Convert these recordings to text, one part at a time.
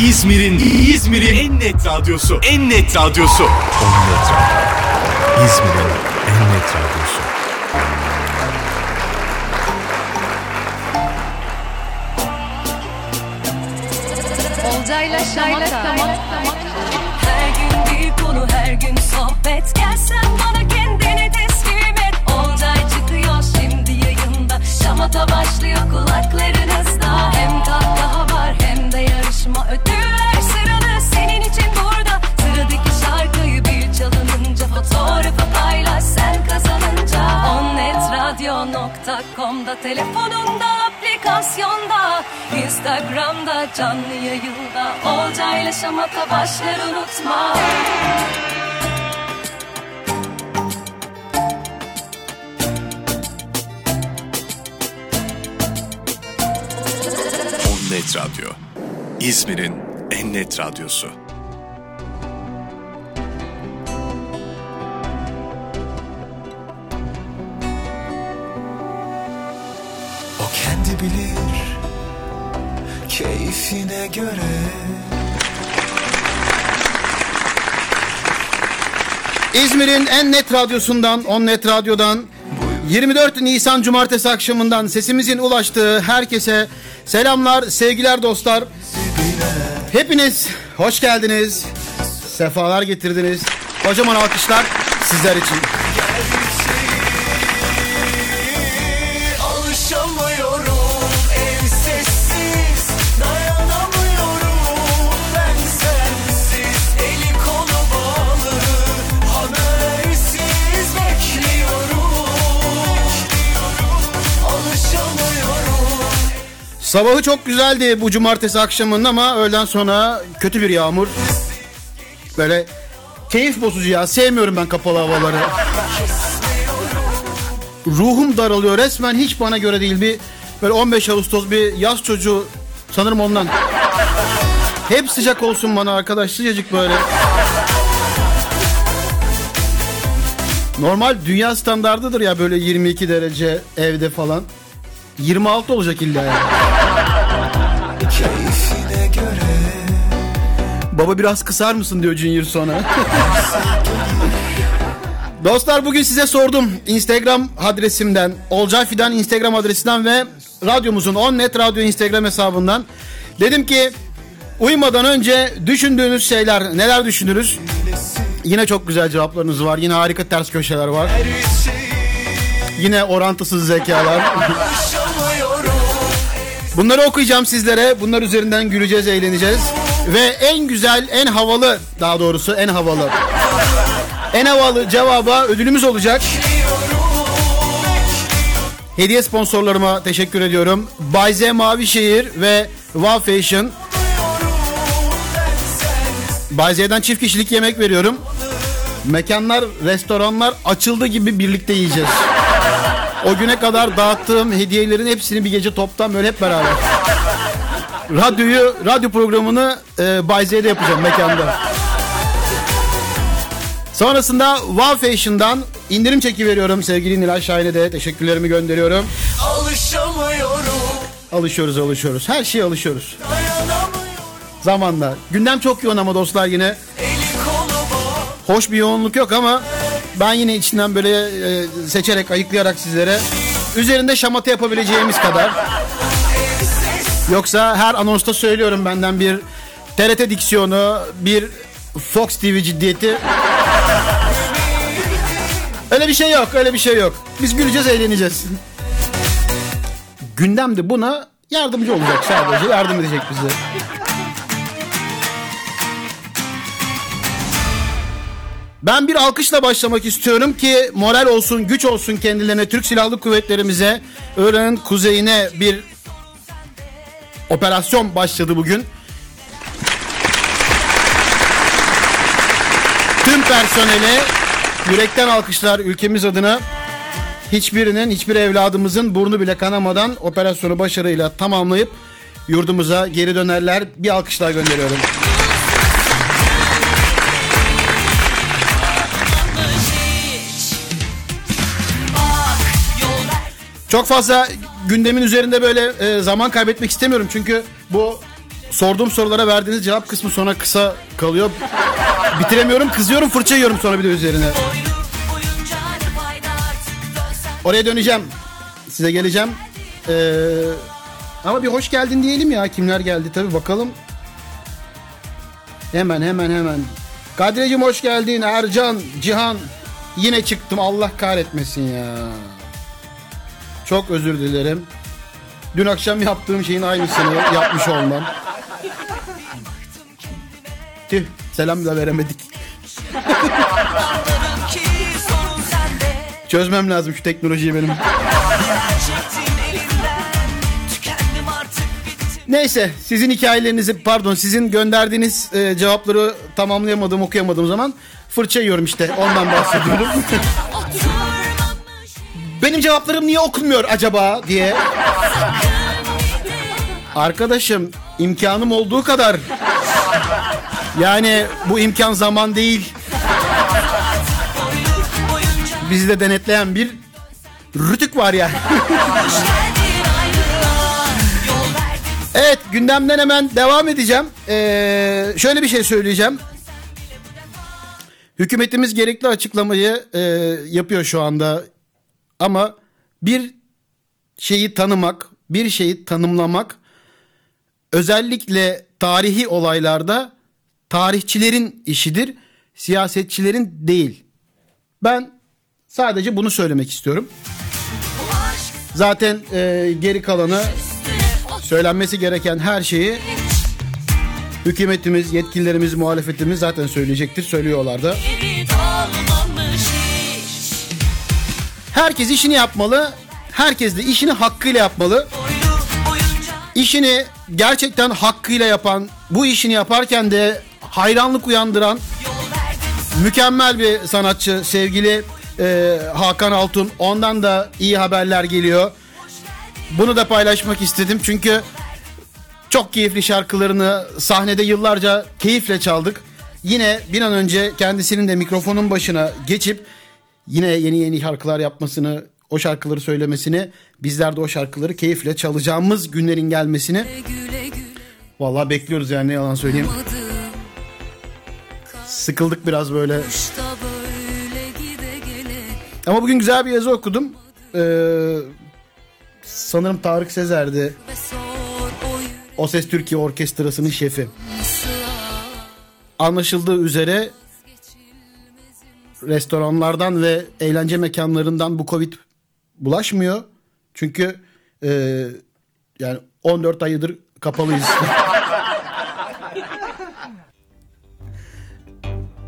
İzmir'in İzmir'in en net radyosu. En net radyosu. On net radyo. İzmir'in en net radyosu. Olcayla Şamata. Her gün bir konu her gün sohbet Gelsen bana kendini teslim et Olcay çıkıyor şimdi yayında Şamata başlıyor kulaklarınızda yarışma Ödüller sıralı senin için burada. Sıradaki şarkıyı bir çalınınca Fotoğrafı paylaş sen kazanınca. Onnetradio.com'da Telefonunda aplikasyonda. Instagram'da canlı yayında Olcayla Şamata başlar unutma. Net radyo. İzmir'in en net radyosu. O kendi bilir keyfine göre İzmir'in en net radyosundan, on net radyodan 24 Nisan Cumartesi akşamından sesimizin ulaştığı herkese selamlar, sevgiler dostlar. Hepiniz hoş geldiniz. Sefalar getirdiniz. Kocaman alkışlar sizler için. Sabahı çok güzeldi bu cumartesi akşamının ama öğleden sonra kötü bir yağmur. Böyle keyif bozucu ya. Sevmiyorum ben kapalı havaları. Ruhum daralıyor resmen hiç bana göre değil bir böyle 15 Ağustos bir yaz çocuğu sanırım ondan. Hep sıcak olsun bana arkadaş sıcacık böyle. Normal dünya standardıdır ya böyle 22 derece evde falan. 26 olacak illa yani. Baba biraz kısar mısın diyor Junior sonra. Dostlar bugün size sordum Instagram adresimden, Olcay Fidan Instagram adresinden ve radyomuzun Onnet Radyo Instagram hesabından. Dedim ki uyumadan önce düşündüğünüz şeyler neler düşünürüz? Yine çok güzel cevaplarınız var. Yine harika ters köşeler var. Yine orantısız zekalar. Bunları okuyacağım sizlere. Bunlar üzerinden güleceğiz, eğleneceğiz. Ve en güzel, en havalı, daha doğrusu en havalı. En havalı cevaba ödülümüz olacak. Hediye sponsorlarıma teşekkür ediyorum. Bayze Mavişehir ve Wow Fashion. Bayze'den çift kişilik yemek veriyorum. Mekanlar, restoranlar açıldı gibi birlikte yiyeceğiz. O güne kadar dağıttığım hediyelerin hepsini bir gece toptan böyle hep beraber. Radyoyu, radyo programını e, Bay Z'de yapacağım mekanda. Sonrasında Wow Fashion'dan indirim çeki veriyorum sevgili Nilay Şahin'e de teşekkürlerimi gönderiyorum. Alışamıyorum Alışıyoruz alışıyoruz. Her şeye alışıyoruz. Zamanla. Gündem çok yoğun ama dostlar yine. Hoş bir yoğunluk yok ama ben yine içinden böyle e, seçerek ayıklayarak sizlere üzerinde şamata yapabileceğimiz kadar. Yoksa her anonsta söylüyorum benden bir TRT diksiyonu, bir Fox TV ciddiyeti. Öyle bir şey yok, öyle bir şey yok. Biz güleceğiz, eğleneceğiz. Gündem de buna yardımcı olacak sadece, yardım edecek bize. Ben bir alkışla başlamak istiyorum ki moral olsun, güç olsun kendilerine, Türk Silahlı Kuvvetlerimize, Irak'ın kuzeyine bir operasyon başladı bugün. Tüm personele yürekten alkışlar ülkemiz adına. Hiçbirinin, hiçbir evladımızın burnu bile kanamadan operasyonu başarıyla tamamlayıp yurdumuza geri dönerler. Bir alkışlar gönderiyorum. Çok fazla gündemin üzerinde böyle e, zaman kaybetmek istemiyorum. Çünkü bu sorduğum sorulara verdiğiniz cevap kısmı sonra kısa kalıyor. Bitiremiyorum, kızıyorum, fırça yiyorum sonra bir de üzerine. Oraya döneceğim. Size geleceğim. Ee, ama bir hoş geldin diyelim ya. Kimler geldi tabii bakalım. Hemen hemen hemen. Kadrecim hoş geldin. Ercan, Cihan. Yine çıktım. Allah kahretmesin ya. Çok özür dilerim. Dün akşam yaptığım şeyin aynısını yapmış olmam. Tüh, selam da veremedik. Çözmem lazım şu teknolojiyi benim. Neyse sizin hikayelerinizi pardon sizin gönderdiğiniz e, cevapları tamamlayamadığım okuyamadığım zaman fırça yiyorum işte ondan bahsediyorum. Benim cevaplarım niye okunmuyor acaba diye. Arkadaşım imkanım olduğu kadar. Yani bu imkan zaman değil. Bizi de denetleyen bir rütük var ya. Evet gündemden hemen devam edeceğim. Ee, şöyle bir şey söyleyeceğim. Hükümetimiz gerekli açıklamayı e, yapıyor şu anda. Ama bir şeyi tanımak, bir şeyi tanımlamak özellikle tarihi olaylarda tarihçilerin işidir, siyasetçilerin değil. Ben sadece bunu söylemek istiyorum. Zaten e, geri kalanı söylenmesi gereken her şeyi hükümetimiz, yetkililerimiz, muhalefetimiz zaten söyleyecektir. Söylüyorlar da. Herkes işini yapmalı. Herkes de işini hakkıyla yapmalı. İşini gerçekten hakkıyla yapan, bu işini yaparken de hayranlık uyandıran mükemmel bir sanatçı sevgili e, Hakan Altun. Ondan da iyi haberler geliyor. Bunu da paylaşmak istedim çünkü çok keyifli şarkılarını sahnede yıllarca keyifle çaldık. Yine bir an önce kendisinin de mikrofonun başına geçip yine yeni yeni şarkılar yapmasını, o şarkıları söylemesini, bizler de o şarkıları keyifle çalacağımız günlerin gelmesini vallahi bekliyoruz yani ne yalan söyleyeyim. Sıkıldık biraz böyle. Ama bugün güzel bir yazı okudum. Ee, sanırım Tarık Sezer'di. O Ses Türkiye Orkestrası'nın şefi. Anlaşıldığı üzere restoranlardan ve eğlence mekanlarından bu Covid bulaşmıyor. Çünkü e, yani 14 aydır kapalıyız.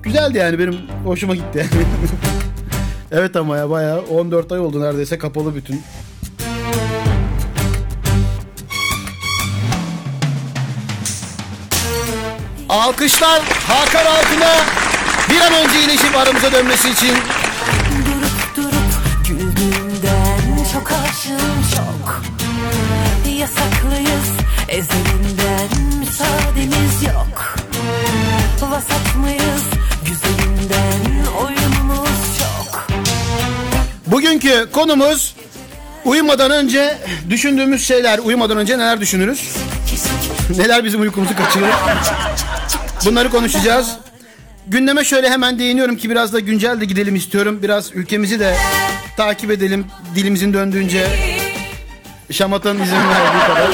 Güzeldi yani benim hoşuma gitti. evet ama ya bayağı 14 ay oldu neredeyse kapalı bütün. Alkışlar Hakan Altın'a bir an önce iyileşip aramıza dönmesi için. Durup durup güldüğünden çok aşığım çok Yasaklıyız ezelinden müsaademiz yok Vasat mıyız güzelinden oyunumuz çok Bugünkü konumuz uyumadan önce düşündüğümüz şeyler. Uyumadan önce neler düşünürüz? Neler bizim uykumuzu kaçırır? Bunları konuşacağız. Gündeme şöyle hemen değiniyorum ki biraz da güncel de gidelim istiyorum. Biraz ülkemizi de takip edelim dilimizin döndüğünce. Şamatan izin verdiği kadar.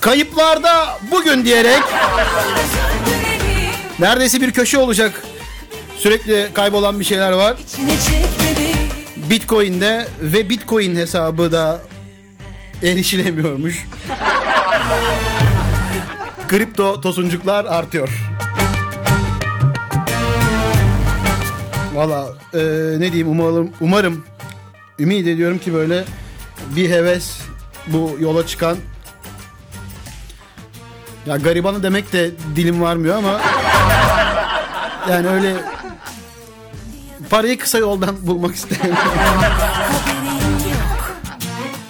Kayıplarda bugün diyerek neredeyse bir köşe olacak. Sürekli kaybolan bir şeyler var. Bitcoin'de ve Bitcoin hesabı da erişilemiyormuş. Kripto tosuncuklar artıyor. Valla e, ne diyeyim umarım, umarım ümit ediyorum ki böyle bir heves bu yola çıkan ya garibanı demek de dilim varmıyor ama yani öyle parayı kısa yoldan bulmak isteyen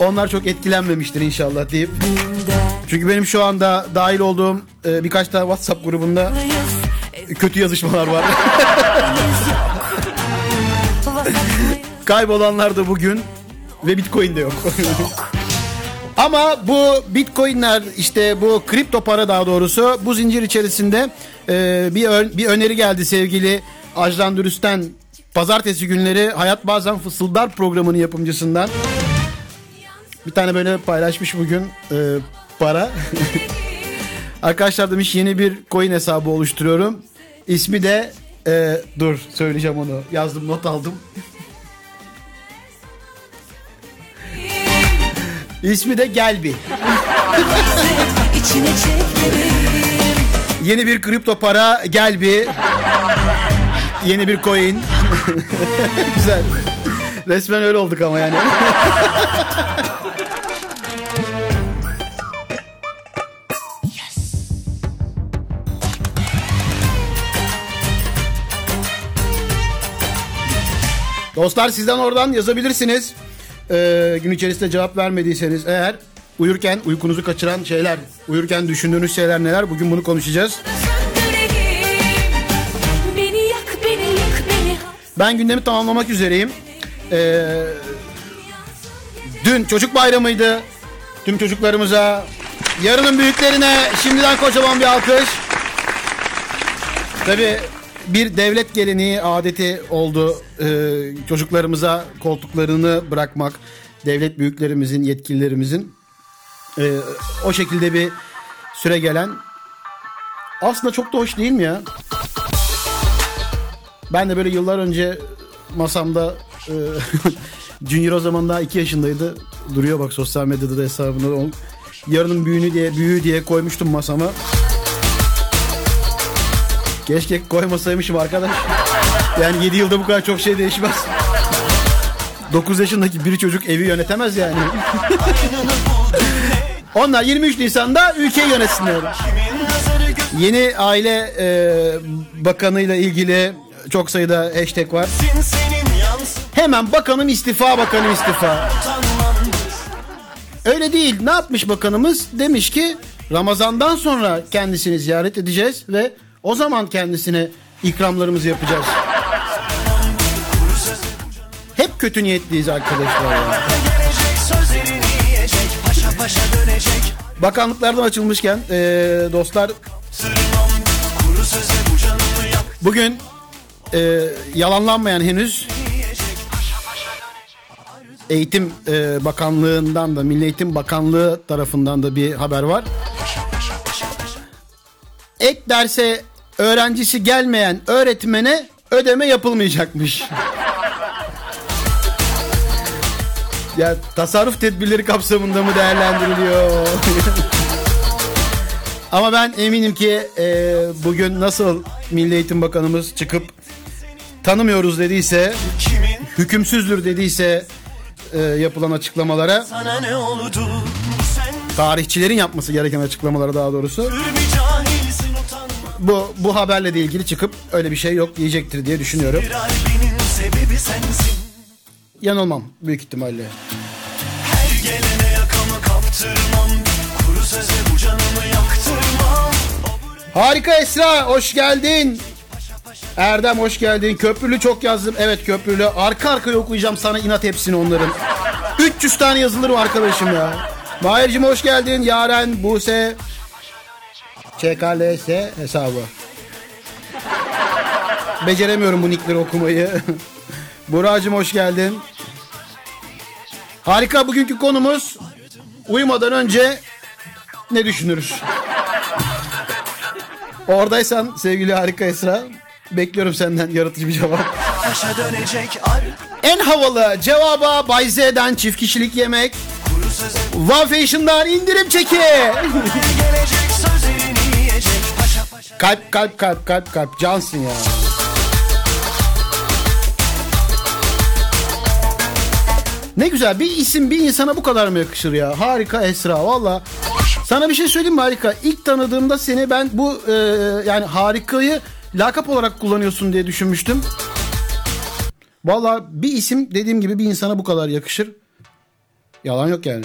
onlar çok etkilenmemiştir inşallah deyip. Çünkü benim şu anda dahil olduğum e, birkaç tane WhatsApp grubunda kötü yazışmalar var. Kaybolanlar da bugün ve Bitcoin de yok. Ama bu bitcoinler işte bu kripto para daha doğrusu bu zincir içerisinde e, bir, ön- bir öneri geldi sevgili Ajdan Dürüst'ten. Pazartesi günleri Hayat Bazen Fısıldar programının yapımcısından. Bir tane böyle paylaşmış bugün e, para. Arkadaşlar demiş yeni bir coin hesabı oluşturuyorum. İsmi de e, dur söyleyeceğim onu. Yazdım not aldım. İsmi de Gelbi. Yeni bir kripto para Gelbi. Yeni bir coin. Güzel. Resmen öyle olduk ama yani. Dostlar sizden oradan yazabilirsiniz. Ee, gün içerisinde cevap vermediyseniz eğer uyurken uykunuzu kaçıran şeyler, uyurken düşündüğünüz şeyler neler? Bugün bunu konuşacağız. Ben gündemi tamamlamak üzereyim. Ee, dün çocuk bayramıydı. Tüm çocuklarımıza, yarının büyüklerine şimdiden kocaman bir alkış. Tabii bir devlet geleneği, adeti oldu. Ee, çocuklarımıza koltuklarını bırakmak. Devlet büyüklerimizin, yetkililerimizin. Ee, o şekilde bir süre gelen. Aslında çok da hoş değil mi ya? Ben de böyle yıllar önce masamda e, Junior o zaman daha 2 yaşındaydı. Duruyor bak sosyal medyada da hesabında. da. Yarının büyüğünü diye büyüğü diye koymuştum masama. Keşke koymasaymışım arkadaş. Yani 7 yılda bu kadar çok şey değişmez. 9 yaşındaki bir çocuk evi yönetemez yani. Onlar 23 Nisan'da ülkeyi yönetsinler. Yeni aile e, bakanıyla ilgili çok sayıda hashtag var. Hemen bakanım istifa, bakanım istifa. Öyle değil. Ne yapmış bakanımız? Demiş ki Ramazan'dan sonra kendisini ziyaret edeceğiz ve o zaman kendisine ikramlarımızı yapacağız. Hep kötü niyetliyiz arkadaşlar. ya. Bakanlıklardan açılmışken eee, dostlar bugün eee, yalanlanmayan henüz Eğitim eee, Bakanlığı'ndan da Milli Eğitim Bakanlığı tarafından da bir haber var. Ek derse öğrencisi gelmeyen öğretmene ödeme yapılmayacakmış. ya tasarruf tedbirleri kapsamında mı değerlendiriliyor? Ama ben eminim ki e, bugün nasıl Milli Eğitim Bakanımız çıkıp tanımıyoruz dediyse, hükümsüzdür dediyse e, yapılan açıklamalara, sana ne oldu Sen tarihçilerin yapması gereken açıklamalara daha doğrusu, bu bu haberle de ilgili çıkıp öyle bir şey yok diyecektir diye düşünüyorum. Yanılmam büyük ihtimalle. Her gelene yakamı kaptırmam Kuru söze bu canımı yaktırmam Harika Esra hoş geldin. Erdem hoş geldin. Köprülü çok yazdım. Evet köprülü. Arka arkaya okuyacağım sana inat hepsini onların. 300 tane yazılır mı arkadaşım ya? Mahir'cim hoş geldin. Yaren, Buse. ÇKLS hesabı. Beceremiyorum bu nickleri okumayı. Buracım hoş geldin. Harika bugünkü konumuz uyumadan önce ne düşünürüz? Oradaysan sevgili harika Esra bekliyorum senden yaratıcı bir cevap. En havalı cevaba Bay Z'den çift kişilik yemek. One Fashion'dan indirim çeki. kalp kalp kalp kalp kalp cansın ya. Ne güzel bir isim bir insana bu kadar mı yakışır ya? Harika Esra valla. Sana bir şey söyleyeyim mi harika? İlk tanıdığımda seni ben bu e, yani harikayı lakap olarak kullanıyorsun diye düşünmüştüm. Valla bir isim dediğim gibi bir insana bu kadar yakışır. Yalan yok yani.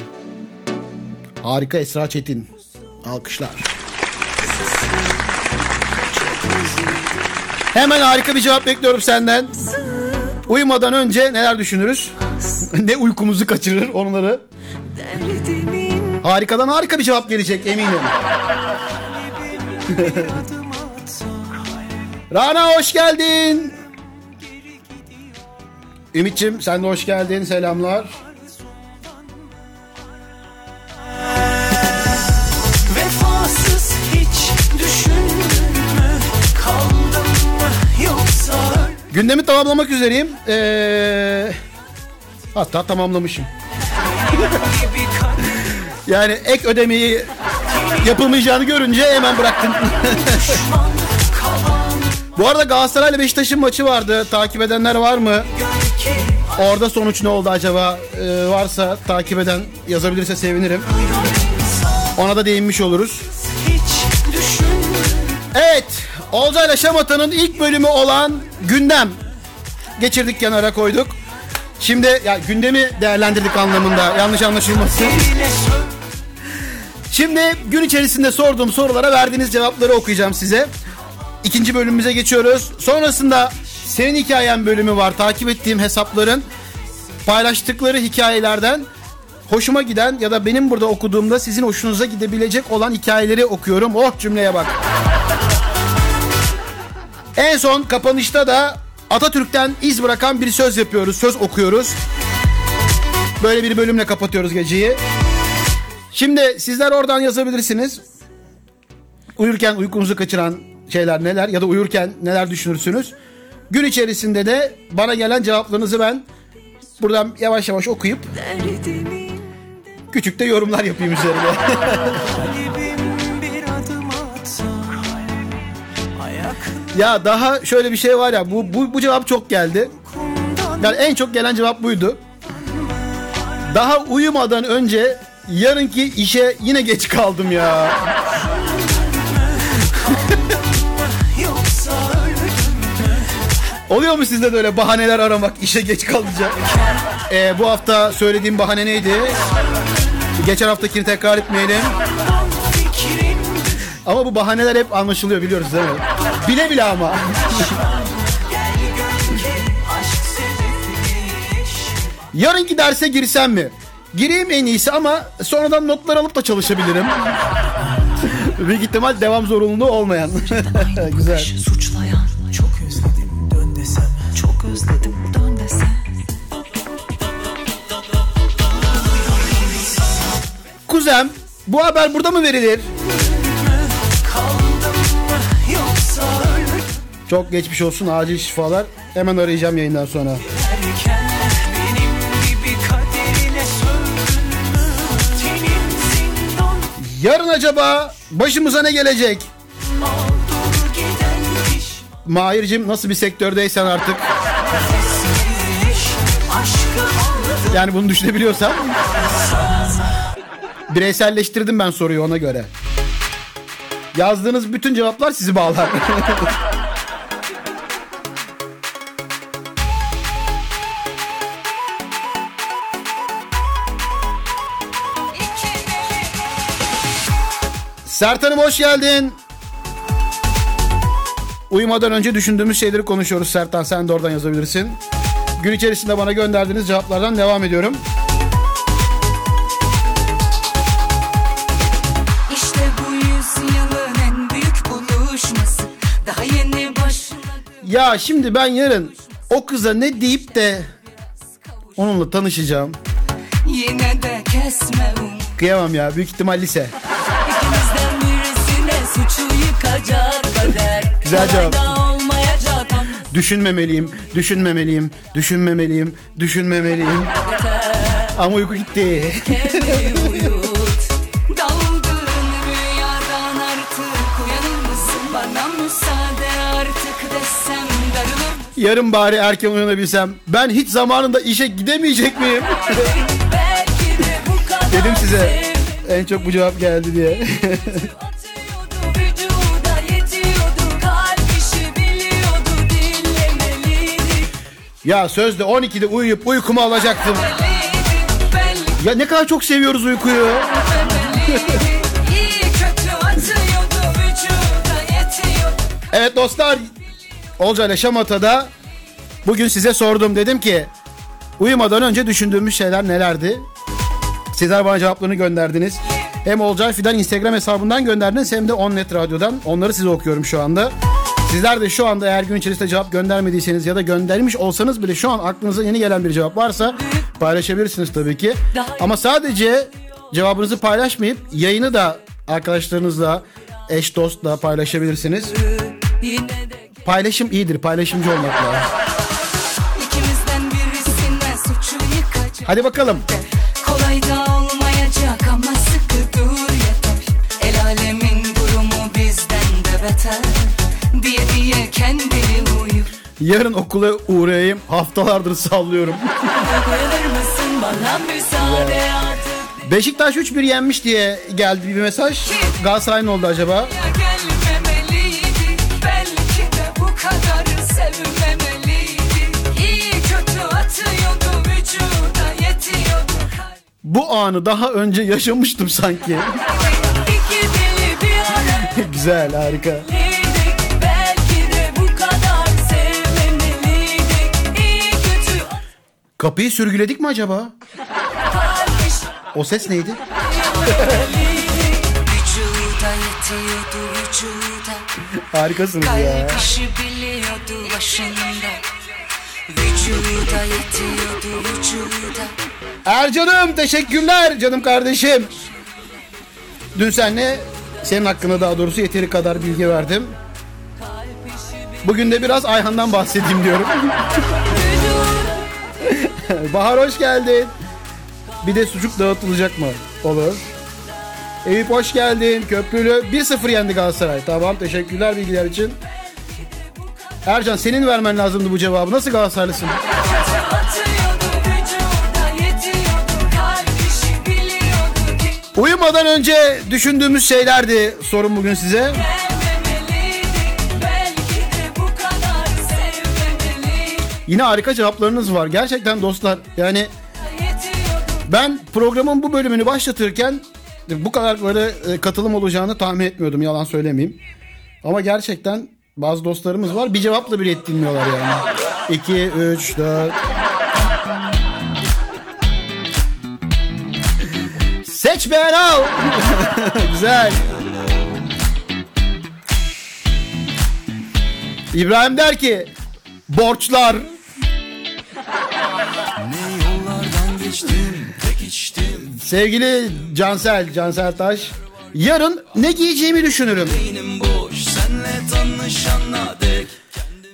Harika Esra Çetin. Alkışlar. Hemen harika bir cevap bekliyorum senden. Uyumadan önce neler düşünürüz? ne uykumuzu kaçırır onları. Harikadan harika bir cevap gelecek eminim. Rana hoş geldin. Ümit'ciğim sen de hoş geldin. Selamlar. Gündemi tamamlamak üzereyim. Ee, hatta tamamlamışım. Yani ek ödemeyi yapılmayacağını görünce hemen bıraktım. Bu arada Galatasaray ile Beşiktaş'ın maçı vardı. Takip edenler var mı? Orada sonuç ne oldu acaba? Ee, varsa takip eden yazabilirse sevinirim. Ona da değinmiş oluruz. Evet. Olcay ile Şamata'nın ilk bölümü olan gündem. Geçirdik kenara koyduk. Şimdi ya gündemi değerlendirdik anlamında. Yanlış anlaşılmasın. Şimdi gün içerisinde sorduğum sorulara verdiğiniz cevapları okuyacağım size. İkinci bölümümüze geçiyoruz. Sonrasında senin hikayen bölümü var. Takip ettiğim hesapların paylaştıkları hikayelerden hoşuma giden ya da benim burada okuduğumda sizin hoşunuza gidebilecek olan hikayeleri okuyorum. Oh cümleye bak. En son kapanışta da Atatürk'ten iz bırakan bir söz yapıyoruz. Söz okuyoruz. Böyle bir bölümle kapatıyoruz geceyi. Şimdi sizler oradan yazabilirsiniz. Uyurken uykunuzu kaçıran şeyler neler ya da uyurken neler düşünürsünüz. Gün içerisinde de bana gelen cevaplarınızı ben buradan yavaş yavaş okuyup küçük de yorumlar yapayım üzerine. ya daha şöyle bir şey var ya bu, bu, bu cevap çok geldi. Yani en çok gelen cevap buydu. Daha uyumadan önce yarınki işe yine geç kaldım ya. Oluyor mu sizde de öyle bahaneler aramak işe geç kalacak? Ee, bu hafta söylediğim bahane neydi? Geçen haftakini tekrar etmeyelim. Ama bu bahaneler hep anlaşılıyor biliyoruz değil mi? Bile bile ama. Yarınki derse girsem mi? Gireyim en iyisi ama sonradan notlar alıp da çalışabilirim. Büyük ihtimal devam zorunluluğu olmayan. Güzel. Suçlayan çok özledim dön desem Çok özledim dön desem Kuzem bu haber burada mı verilir? Çok geçmiş olsun acil şifalar. Hemen arayacağım yayından sonra. Erken Yarın acaba başımıza ne gelecek? Mahir'cim nasıl bir sektördeysen artık. Yani bunu düşünebiliyorsam. Bireyselleştirdim ben soruyu ona göre. Yazdığınız bütün cevaplar sizi bağlar. Sertan'ım hoş geldin. Uyumadan önce düşündüğümüz şeyleri konuşuyoruz Sertan. Sen de oradan yazabilirsin. Gün içerisinde bana gönderdiğiniz cevaplardan devam ediyorum. İşte bu yüzyılın en büyük buluşması Daha yeni başladı Ya şimdi ben yarın o kıza ne deyip de onunla tanışacağım. Yine de kesme um Kıyamam ya büyük ihtimal lise. Suçu yıkacak kader Güzel cevap. olmayacak Düşünmemeliyim, düşünmemeliyim, düşünmemeliyim, düşünmemeliyim. Ama uyku gitti. kendini uyut Daldığın rüyadan artık uyanır mısın? Bana müsaade artık desem darılır Yarın bari erken uyanabilsem. Ben hiç zamanında işe gidemeyecek miyim? Belki de bu kadar Dedim size en çok bu cevap geldi diye. ya sözde 12'de uyuyup uykumu alacaktım. Ya ne kadar çok seviyoruz uykuyu. Evet dostlar Olca ile Şamata'da bugün size sordum dedim ki uyumadan önce düşündüğümüz şeyler nelerdi? Sizler bana cevaplarını gönderdiniz. Hem Olcay Fidan Instagram hesabından gönderdiniz hem de Onnet Radyo'dan. Onları size okuyorum şu anda. Sizler de şu anda eğer gün içerisinde cevap göndermediyseniz ya da göndermiş olsanız bile şu an aklınıza yeni gelen bir cevap varsa paylaşabilirsiniz tabii ki. Ama sadece cevabınızı paylaşmayıp yayını da arkadaşlarınızla, eş dostla paylaşabilirsiniz. Paylaşım iyidir, paylaşımcı olmak lazım. Hadi bakalım. Kolay da olmayacak ama sıkı dur yeter El alemin durumu bizden de beter kendini uyur Yarın okula uğrayayım. Haftalardır sallıyorum. Beşiktaş 3-1 yenmiş diye geldi bir mesaj. Galatasaray ne oldu acaba? Bu anı daha önce yaşamıştım sanki. Güzel, harika. Kapıyı sürgüledik mi acaba? O ses neydi? Harikasınız ya. Ercan'ım teşekkürler canım kardeşim. Dün senle senin hakkında daha doğrusu yeteri kadar bilgi verdim. Bugün de biraz Ayhan'dan bahsedeyim diyorum. Bahar hoş geldin. Bir de sucuk dağıtılacak mı? Olur. Eyüp hoş geldin. Köprülü 1-0 yendi Galatasaray. Tamam teşekkürler bilgiler için. Ercan senin vermen lazımdı bu cevabı. Nasıl Galatasaraylısın? Uyumadan önce düşündüğümüz şeylerdi sorun bugün size. Yine harika cevaplarınız var. Gerçekten dostlar yani ben programın bu bölümünü başlatırken bu kadar böyle e, katılım olacağını tahmin etmiyordum yalan söylemeyeyim. Ama gerçekten bazı dostlarımız var bir cevapla bile ettirmiyorlar yani. 2, 3, 4. Seç beğen al. Güzel. İbrahim der ki borçlar Ne yollardan geçtim tek içtim Sevgili Cansel, Cansel Taş. Yarın ne giyeceğimi düşünürüm.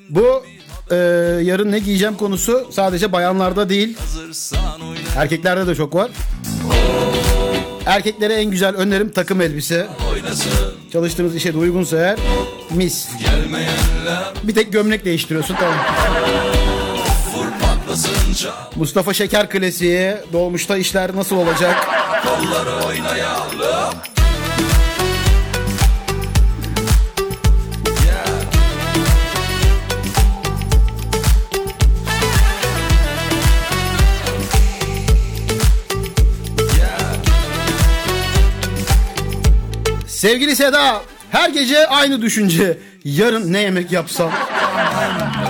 Bu e, yarın ne giyeceğim konusu sadece bayanlarda değil, erkeklerde de çok var. Erkeklere en güzel önerim takım elbise. oynasın Çalıştığınız işe de uygunsa eğer mis. Bir tek gömlek değiştiriyorsun tamam. Mustafa Şeker klasiği. Dolmuşta işler nasıl olacak? Kolları oynayalım Sevgili Seda, her gece aynı düşünce. Yarın ne yemek yapsam?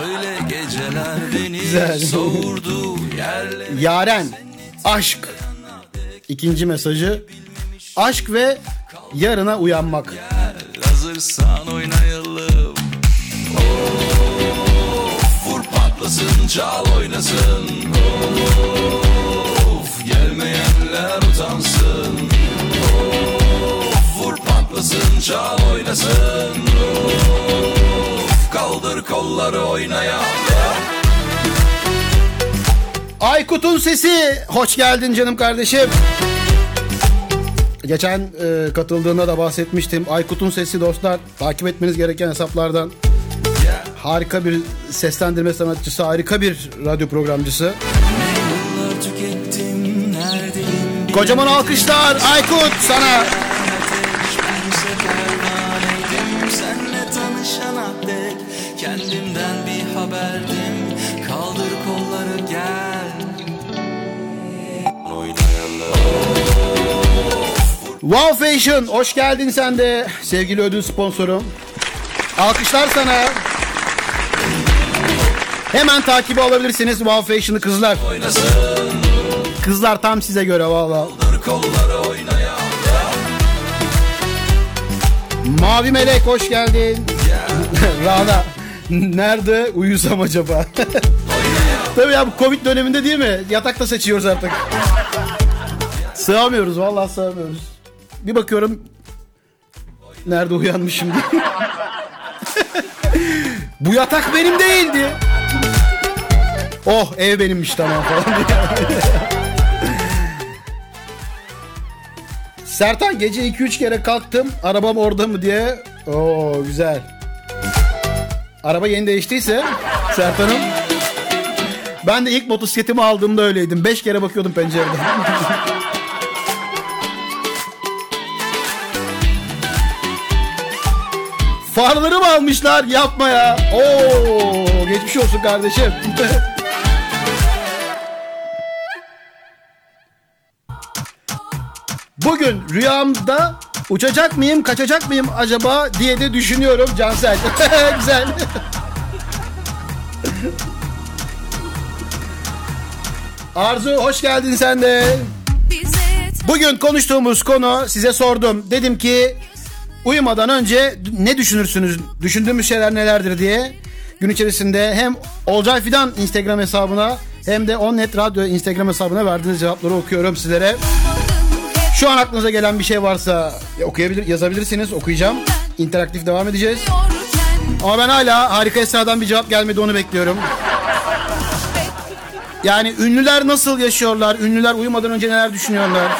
Öyle geceler beni Güzel. soğurdu yerle Yaren, aşk. İkinci mesajı. Aşk ve yarına uyanmak. Hazırsan oynayalım Of vur patlasın çal oynasın Of gelmeyenler utansın vur patlasın çal oynasın Of kaldır kolları oynayalım Aykut'un sesi. Hoş geldin canım kardeşim. Geçen e, katıldığında da bahsetmiştim. Aykut'un sesi dostlar. Takip etmeniz gereken hesaplardan. Harika bir seslendirme sanatçısı, harika bir radyo programcısı. Kocaman alkışlar Aykut sana. Wow Fashion hoş geldin sen de sevgili ödül sponsorum. Alkışlar sana. Hemen takibi alabilirsiniz Wow Fashion'ı kızlar. Kızlar tam size göre valla. Mavi Melek hoş geldin. Rana nerede uyusam acaba? Tabii ya bu Covid döneminde değil mi? Yatakta seçiyoruz artık. Sığamıyoruz vallahi sığamıyoruz. Bir bakıyorum nerede uyanmışım diye. bu yatak benim değildi. Oh ev benimmiş tamam falan. Sertan gece 2-3 kere kalktım. Arabam orada mı diye. Oo güzel. Araba yeni değiştiyse Sertan'ım. Ben de ilk motosikletimi aldığımda öyleydim. 5 kere bakıyordum pencereden. Farları mı almışlar? Yapma ya. Oo geçmiş olsun kardeşim. Bugün rüyamda uçacak mıyım, kaçacak mıyım acaba diye de düşünüyorum Cansel. Güzel. Arzu hoş geldin sen de. Bugün konuştuğumuz konu size sordum. Dedim ki uyumadan önce ne düşünürsünüz? Düşündüğümüz şeyler nelerdir diye. Gün içerisinde hem Olcay Fidan Instagram hesabına hem de Onnet Radyo Instagram hesabına verdiğiniz cevapları okuyorum sizlere. Şu an aklınıza gelen bir şey varsa okuyabilir, yazabilirsiniz. Okuyacağım. İnteraktif devam edeceğiz. Ama ben hala Harika Esra'dan bir cevap gelmedi onu bekliyorum. Yani ünlüler nasıl yaşıyorlar? Ünlüler uyumadan önce neler düşünüyorlar?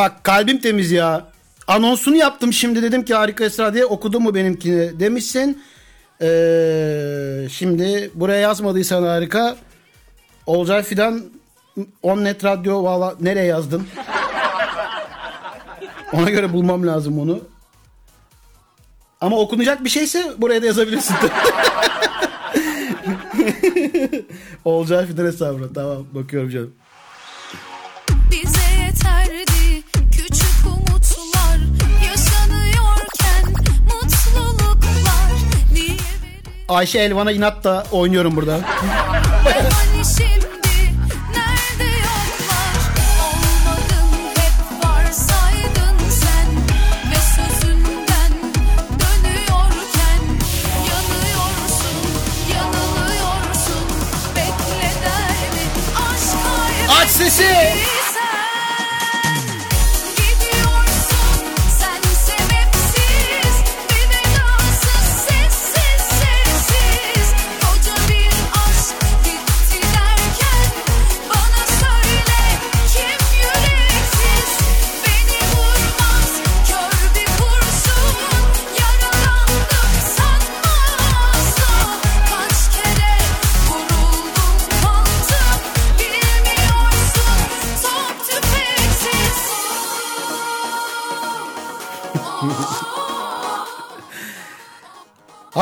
Bak kalbim temiz ya. Anonsunu yaptım şimdi dedim ki Harika Esra diye okudun mu benimkini demişsin. Ee, şimdi buraya yazmadıysan harika. Olcay Fidan Onnet Radyo valla nereye yazdın? Ona göre bulmam lazım onu. Ama okunacak bir şeyse buraya da yazabilirsin. Olcay Fidan hesabına. Tamam bakıyorum canım. Ayşe Elvan'a inat da oynuyorum burada.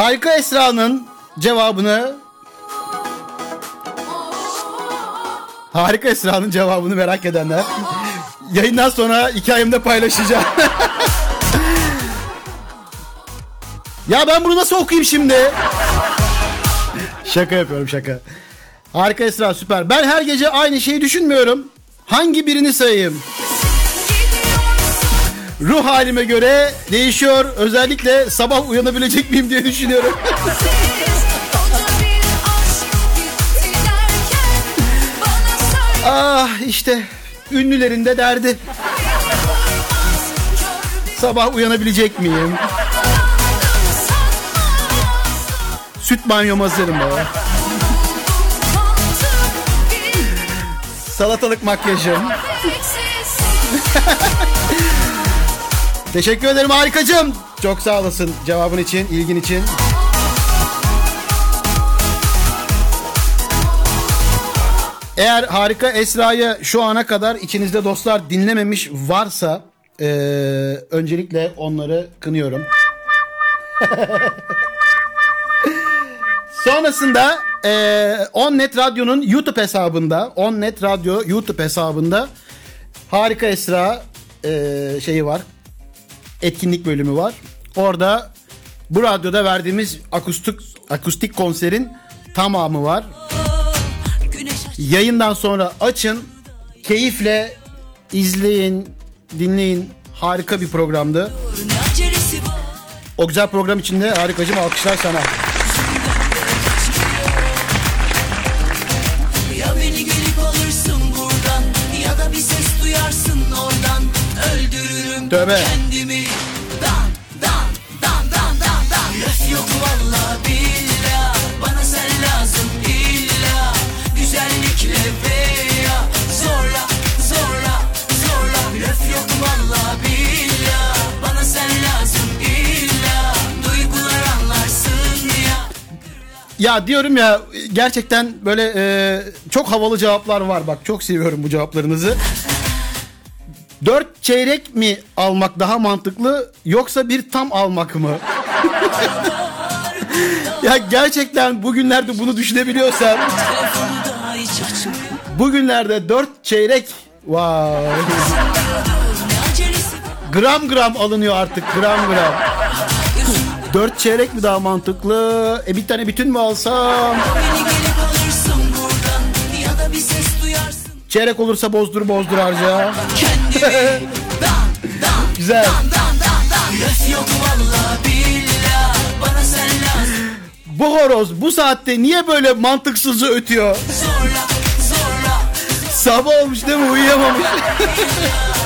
Harika Esra'nın cevabını Harika Esra'nın cevabını merak edenler yayından sonra hikayemde paylaşacağım. ya ben bunu nasıl okuyayım şimdi? şaka yapıyorum şaka. Harika Esra süper. Ben her gece aynı şeyi düşünmüyorum. Hangi birini sayayım? Ruh halime göre değişiyor. Özellikle sabah uyanabilecek miyim diye düşünüyorum. Ah işte ünlülerin de derdi. Sabah uyanabilecek miyim? Süt banyom hazırım baba. Salatalık makyajım. Teşekkür ederim harikacım. Çok sağ olasın cevabın için, ilgin için. Eğer harika Esra'yı şu ana kadar içinizde dostlar dinlememiş varsa eee, öncelikle onları kınıyorum. Sonrasında e, Onnet Radyo'nun YouTube hesabında, Onnet Radyo YouTube hesabında Harika Esra e, şeyi var. Etkinlik bölümü var. Orada bu radyoda verdiğimiz akustik akustik konserin tamamı var. Yayından sonra açın, keyifle izleyin, dinleyin. Harika bir programdı. O güzel program içinde harikacım alkışlar sana. Ya Ya diyorum ya gerçekten böyle e, çok havalı cevaplar var bak çok seviyorum bu cevaplarınızı. Dört çeyrek mi almak daha mantıklı yoksa bir tam almak mı? ya gerçekten bugünlerde bunu açmıyor bugünlerde dört çeyrek vay var gram gram alınıyor artık gram gram. Dört çeyrek mi daha mantıklı? E bir tane bütün mü alsam? Çeyrek olursa bozdur bozdur harca. Güzel. Bu horoz bu saatte niye böyle mantıksızı ötüyor? Sabah olmuş değil mi uyuyamamış.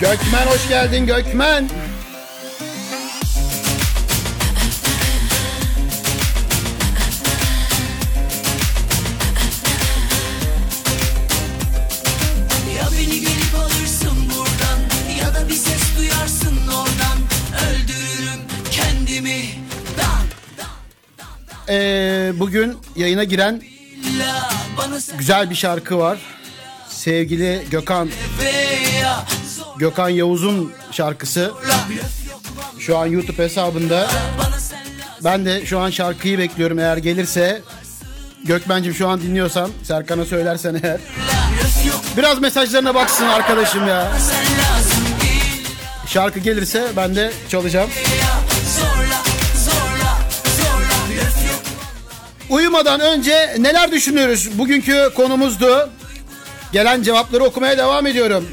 Gökmen hoş geldin Gökmen. Ya beni gelip alırsın buradan Ya da bir ses duyarsın oradan Öldürürüm kendimi Dan Ee, bugün yayına giren güzel bir şarkı var. Sevgili Gökhan Gökhan Yavuz'un şarkısı. Şu an YouTube hesabında. Ben de şu an şarkıyı bekliyorum eğer gelirse. Gökmen'cim şu an dinliyorsan Serkan'a söylersen eğer. Biraz mesajlarına baksın arkadaşım ya. Şarkı gelirse ben de çalacağım. Uyumadan önce neler düşünüyoruz? Bugünkü konumuzdu. Gelen cevapları okumaya devam ediyorum.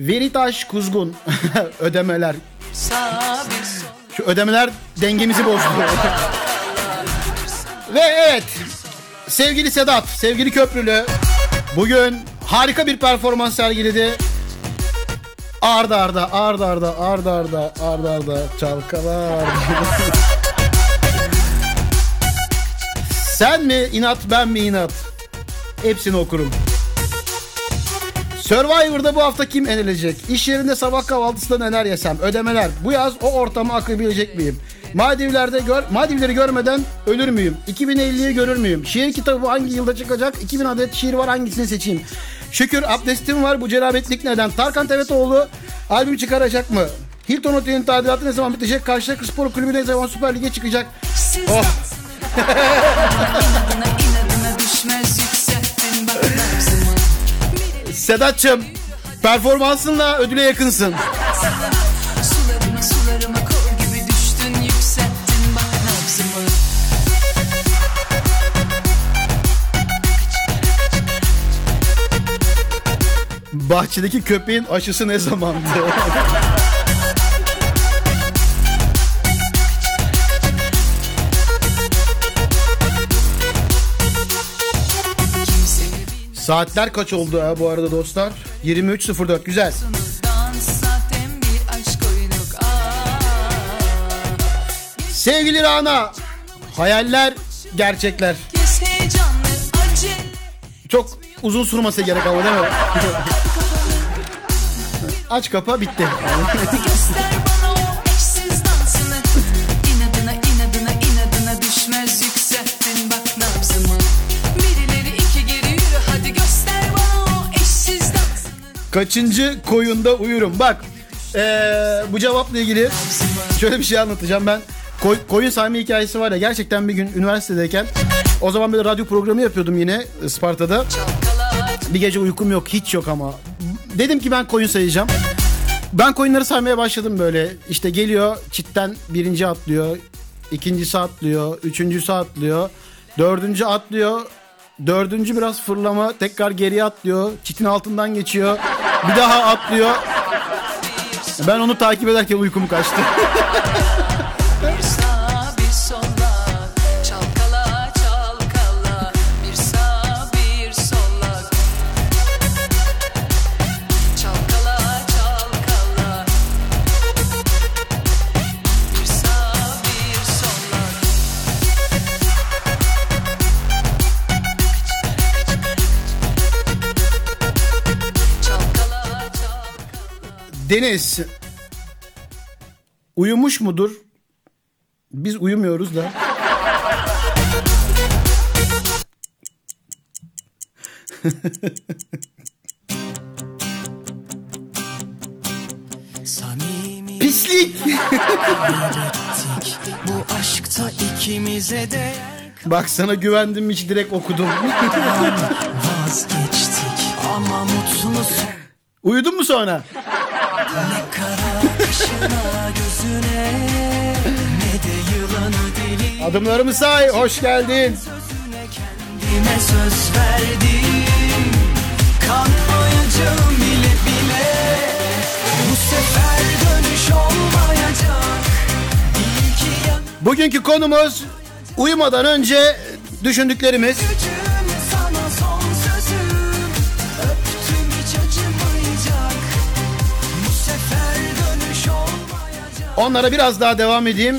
Veritaş Kuzgun. ödemeler. Şu ödemeler dengemizi bozdu. Ve evet. Sevgili Sedat, sevgili Köprülü. Bugün harika bir performans sergiledi. Arda arda, arda arda, arda arda, arda arda, çalkalar. Sen mi inat, ben mi inat? Hepsini okurum. Survivor'da bu hafta kim elenecek? İş yerinde sabah kahvaltısında neler yesem? Ödemeler. Bu yaz o ortama akılabilecek miyim? Maldivler'de gör, Maldivleri görmeden ölür müyüm? 2050'yi görür müyüm? Şiir kitabı hangi yılda çıkacak? 2000 adet şiir var hangisini seçeyim? Şükür abdestim var bu cenabetlik neden? Tarkan Tevetoğlu albüm çıkaracak mı? Hilton Otel'in tadilatı ne zaman bitecek? Karşıyaka Spor Kulübü ne zaman Süper Lig'e çıkacak? Oh. Sedat'cığım performansınla ödüle yakınsın. Bahçedeki köpeğin aşısı ne zamandı? Saatler kaç oldu ya bu arada dostlar? 23.04 güzel. Sevgili Rana, hayaller gerçekler. Çok uzun sürmese gerek ama değil mi? Aç kapa bitti. Kaçıncı koyunda uyurum? Bak eee, bu cevapla ilgili şöyle bir şey anlatacağım ben. Koy- koyun sayma hikayesi var ya gerçekten bir gün üniversitedeyken o zaman böyle radyo programı yapıyordum yine Sparta'da. Bir gece uykum yok hiç yok ama. Dedim ki ben koyun sayacağım. Ben koyunları saymaya başladım böyle. İşte geliyor çitten birinci atlıyor. ikincisi atlıyor. Üçüncüsü atlıyor. Dördüncü atlıyor. Dördüncü biraz fırlama. Tekrar geriye atlıyor. Çitin altından geçiyor. Bir daha atlıyor. Ben onu takip ederken uykum kaçtı. Deniz uyumuş mudur? Biz uyumuyoruz da. Pislik. bu aşkta ikimize de Bak sana güvendim hiç direkt okudum. vazgeçtik Ama mutlu Uyudun mu sonra? Ne kara kaşına gözüne Ne de yılanı deli Adımlarımı say. Hoş geldin. sözüne kendime söz verdim Kanmayacağım bile bile Bu sefer dönüş olmayacak Bugünkü konumuz uyumadan önce düşündüklerimiz. gücüm Onlara biraz daha devam edeyim.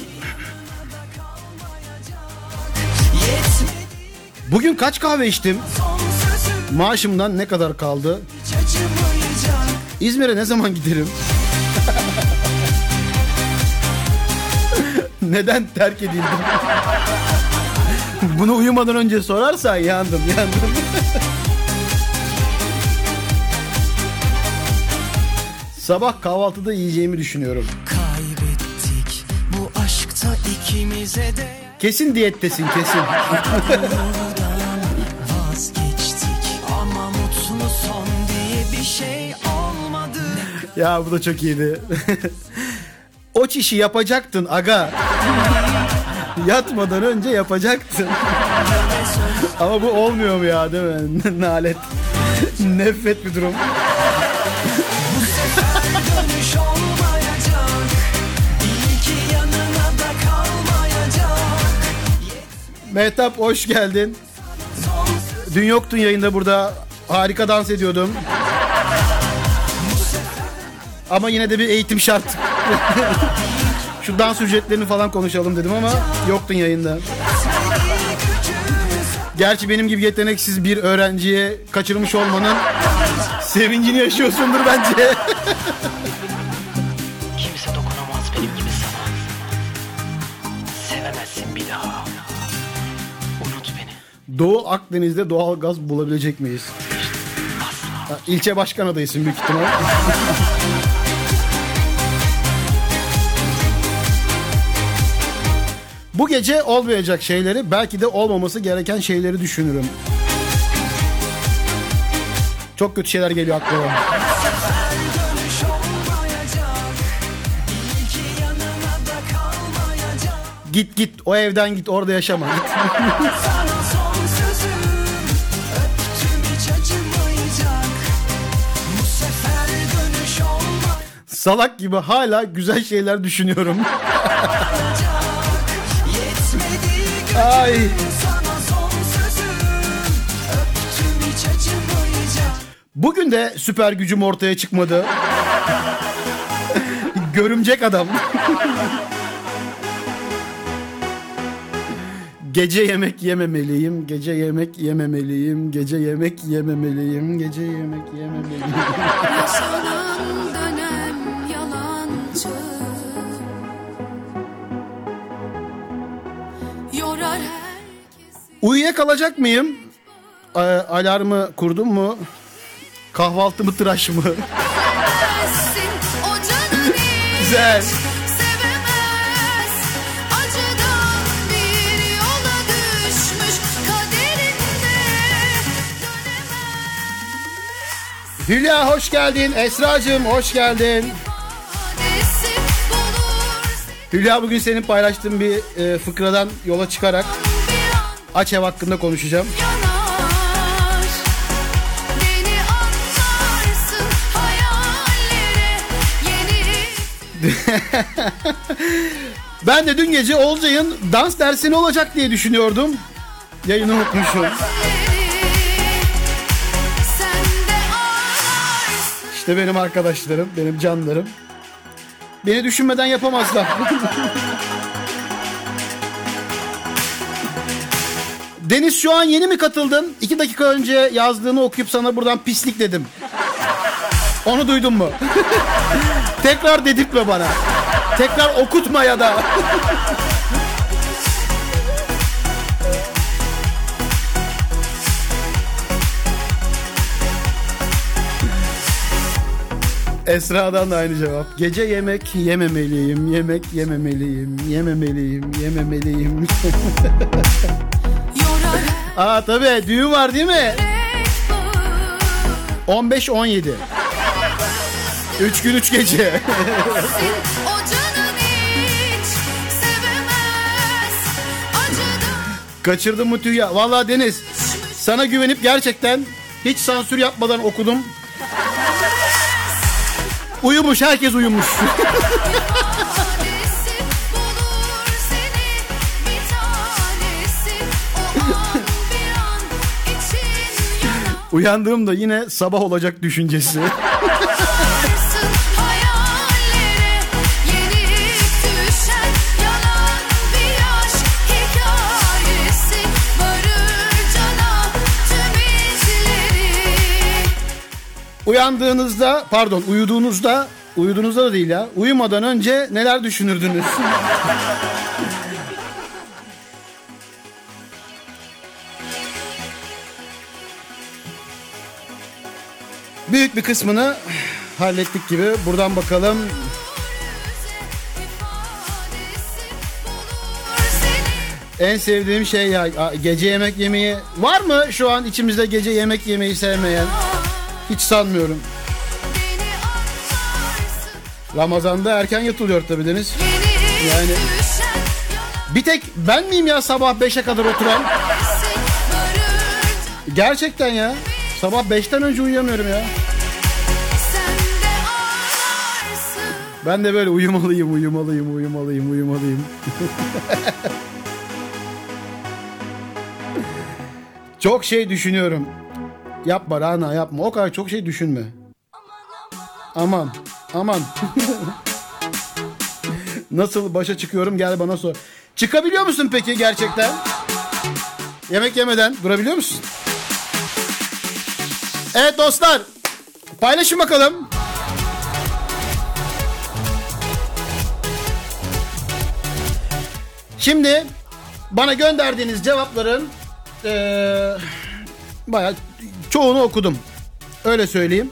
Bugün kaç kahve içtim? Maaşımdan ne kadar kaldı? İzmir'e ne zaman giderim? Neden terk edildim? Bunu uyumadan önce sorarsan yandım, yandım. Sabah kahvaltıda yiyeceğimi düşünüyorum. Aşkta ikimize de Kesin diyettesin kesin. vazgeçtik Ama mutlu son diye bir şey ya bu da çok iyiydi. o çişi yapacaktın aga. Yatmadan önce yapacaktın. Ama bu olmuyor mu ya değil mi? Nalet. Nefret bir durum. Mehtap hoş geldin. Dün yoktun yayında burada. Harika dans ediyordum. Ama yine de bir eğitim şart. Şu dans ücretlerini falan konuşalım dedim ama yoktun yayında. Gerçi benim gibi yeteneksiz bir öğrenciye kaçırmış olmanın sevincini yaşıyorsundur bence. Doğu Akdeniz'de doğal gaz bulabilecek miyiz? Ha, İlçe başkan adaysın büyük ihtimal. Bu gece olmayacak şeyleri belki de olmaması gereken şeyleri düşünürüm. Çok kötü şeyler geliyor aklıma. Git git o evden git orada yaşama. Git. Salak gibi hala güzel şeyler düşünüyorum. Ay. Bugün de süper gücüm ortaya çıkmadı. Görümcek adam. Gece yemek yememeliyim, gece yemek yememeliyim, gece yemek yememeliyim, gece yemek yememeliyim. Uyuyakalacak mıyım? A- alarmı kurdum mu? Kahvaltı mı tıraş mı? Güzel. Hülya hoş geldin. Esra'cığım hoş geldin. Hülya bugün senin paylaştığın bir e, fıkradan yola çıkarak aç ev hakkında konuşacağım. yanar Ben de dün gece Olcay'ın dans dersi ne olacak diye düşünüyordum. Yayını unutmuşum. İşte benim arkadaşlarım, benim canlarım. Beni düşünmeden yapamazlar. Deniz şu an yeni mi katıldın? İki dakika önce yazdığını okuyup sana buradan pislik dedim. Onu duydun mu? Tekrar dedirtme bana. Tekrar okutma ya da. Esra'dan da aynı cevap. Gece yemek yememeliyim, yemek yememeliyim, yememeliyim, yememeliyim. Aa tabii düğün var değil mi? hep bu 15-17. 3 gün 3 gece. Kaçırdım mı tüy ya? Valla Deniz sana güvenip gerçekten hiç sansür yapmadan okudum. Uyumuş herkes uyumuş. Uyandığımda yine sabah olacak düşüncesi. Uyandığınızda pardon uyuduğunuzda uyuduğunuzda da değil ya uyumadan önce neler düşünürdünüz? Büyük bir kısmını hallettik gibi. Buradan bakalım. En sevdiğim şey ya gece yemek yemeyi. Var mı şu an içimizde gece yemek yemeyi sevmeyen? Hiç sanmıyorum. Ramazan'da erken yatılıyor tabii Deniz. Yani- Bir tek ben miyim ya sabah 5'e kadar oturan? Gerçekten ya. Sabah 5'ten önce uyuyamıyorum ya. Ben de böyle uyumalıyım, uyumalıyım, uyumalıyım, uyumalıyım. çok şey düşünüyorum. Yapma Rana yapma. O kadar çok şey düşünme. Aman, aman. Nasıl başa çıkıyorum gel bana sor. Çıkabiliyor musun peki gerçekten? Yemek yemeden durabiliyor musun? Evet dostlar. Paylaşın bakalım. Şimdi bana gönderdiğiniz cevapların eee bayağı çoğunu okudum. Öyle söyleyeyim.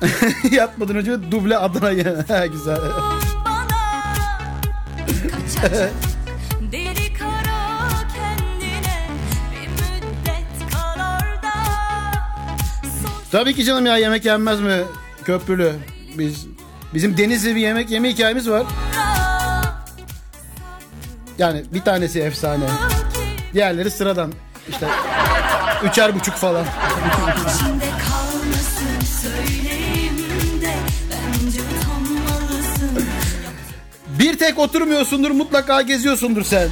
Yatmadan önce duble Adana'yı. Ha, Güzel. Tabii ki canım ya yemek yenmez mi köprülü? Biz bizim Denizli bir yemek yeme hikayemiz var. Yani bir tanesi efsane. Diğerleri sıradan. İşte üçer buçuk falan. Bir tek oturmuyorsundur mutlaka geziyorsundur sen.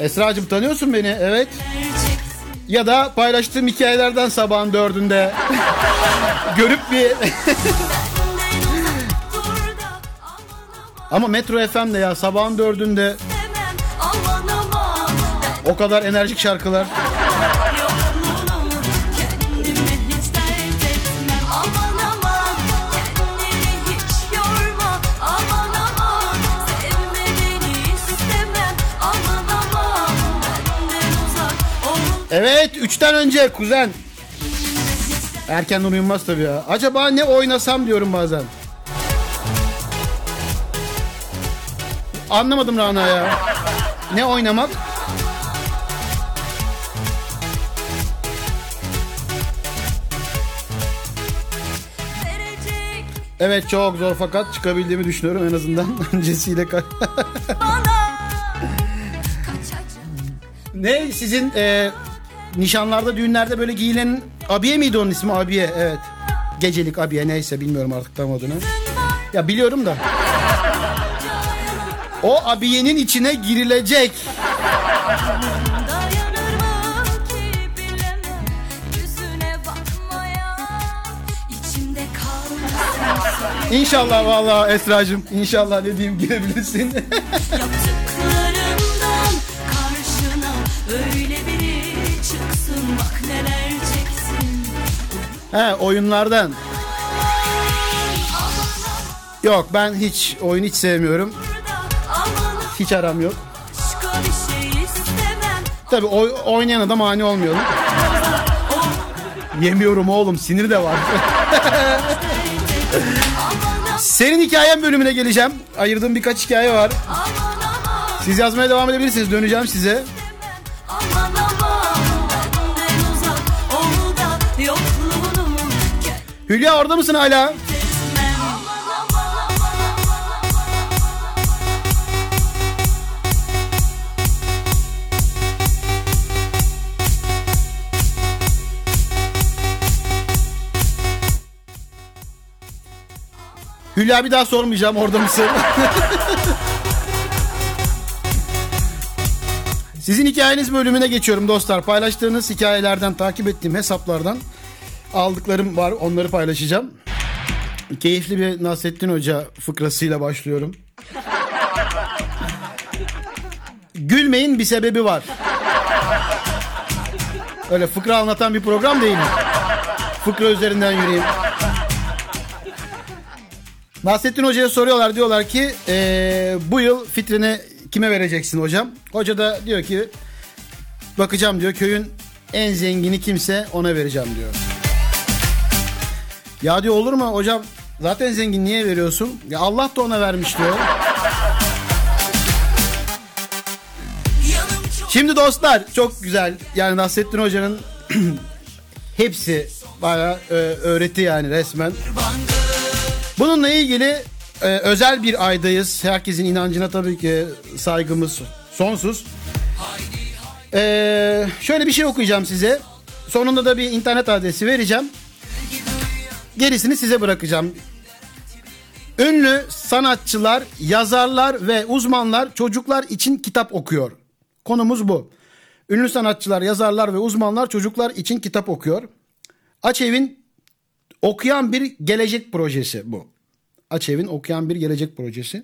Esra'cığım tanıyorsun beni evet. Ya da paylaştığım hikayelerden sabahın dördünde görüp bir... Ama Metro FM'de ya sabahın dördünde o kadar enerjik şarkılar. Evet 3'ten önce kuzen. Erkenden uyunmaz tabii ya. Acaba ne oynasam diyorum bazen. Anlamadım Rana ya. Ne oynamak? Evet çok zor fakat çıkabildiğimi düşünüyorum en azından. Öncesiyle ka- Ne sizin e, nişanlarda düğünlerde böyle giyilen abiye miydi onun ismi abiye evet. Gecelik abiye neyse bilmiyorum artık tam adını. Ya biliyorum da. O abiyenin içine girilecek. İnşallah vallahi Esra'cığım inşallah ne diyeyim girebilirsin. He oyunlardan. Yok ben hiç oyun hiç sevmiyorum. Hiç aram yok. Tabii oy- oynayan adam mani olmuyorum. Yemiyorum oğlum sinir de var. Senin hikayen bölümüne geleceğim. Ayırdığım birkaç hikaye var. Siz yazmaya devam edebilirsiniz. Döneceğim size. Hülya orada mısın hala? Hülya bir daha sormayacağım orada mısın? Sizin hikayeniz bölümüne geçiyorum dostlar. Paylaştığınız hikayelerden, takip ettiğim hesaplardan aldıklarım var. Onları paylaşacağım. Keyifli bir Nasrettin Hoca fıkrasıyla başlıyorum. Gülmeyin bir sebebi var. Öyle fıkra anlatan bir program değil. Fıkra üzerinden yürüyeyim. Nasrettin Hoca'ya soruyorlar diyorlar ki eee, bu yıl fitrini kime vereceksin hocam? Hoca da diyor ki bakacağım diyor köyün en zengini kimse ona vereceğim diyor. Ya diyor olur mu hocam zaten zengin niye veriyorsun? Ya Allah da ona vermiş diyor. Şimdi dostlar çok güzel yani Nasrettin Hoca'nın hepsi bayağı e, öğreti yani resmen. Bununla ilgili e, özel bir aydayız. Herkesin inancına tabii ki saygımız sonsuz. E, şöyle bir şey okuyacağım size. Sonunda da bir internet adresi vereceğim. Gerisini size bırakacağım. Ünlü sanatçılar, yazarlar ve uzmanlar çocuklar için kitap okuyor. Konumuz bu. Ünlü sanatçılar, yazarlar ve uzmanlar çocuklar için kitap okuyor. Açev'in Okuyan bir gelecek projesi bu. Açev'in Okuyan bir gelecek projesi.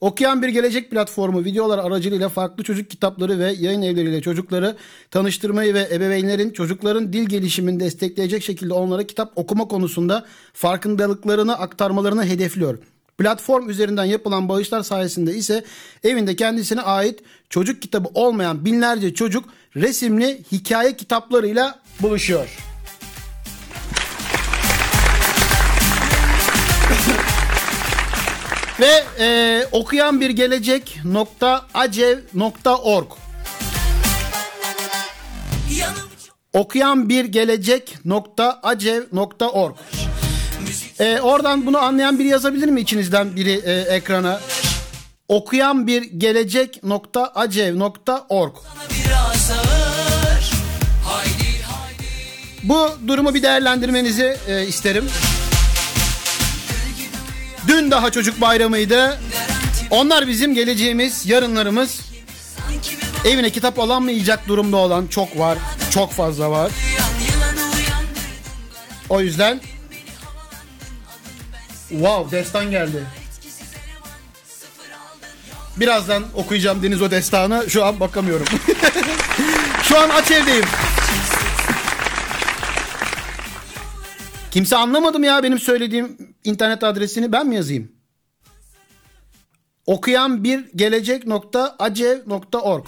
Okuyan bir gelecek platformu videolar aracılığıyla farklı çocuk kitapları ve yayın evleriyle çocukları tanıştırmayı ve ebeveynlerin çocukların dil gelişimini destekleyecek şekilde onlara kitap okuma konusunda farkındalıklarını aktarmalarını hedefliyor. Platform üzerinden yapılan bağışlar sayesinde ise evinde kendisine ait çocuk kitabı olmayan binlerce çocuk resimli hikaye kitaplarıyla buluşuyor. Ve e, okuyan bir gelecek nokta acev.org yanım çok okuyan bir gelecek nokta acev.org e, Oradan bunu anlayan biri yazabilir mi içinizden biri e, ekrana? Okuyan bir gelecek nokta acev.org biraz ağır Bu durumu bir değerlendirmenizi e, isterim. Dün daha çocuk bayramıydı. Onlar bizim geleceğimiz, yarınlarımız. Evine kitap alamayacak durumda olan çok var. Çok fazla var. O yüzden Wow destan geldi. Birazdan okuyacağım Deniz o destanı. Şu an bakamıyorum. Şu an aç evdeyim. Kimse anlamadım ya benim söylediğim internet adresini ben mi yazayım? Okuyan bir gelecek nokta acev.org.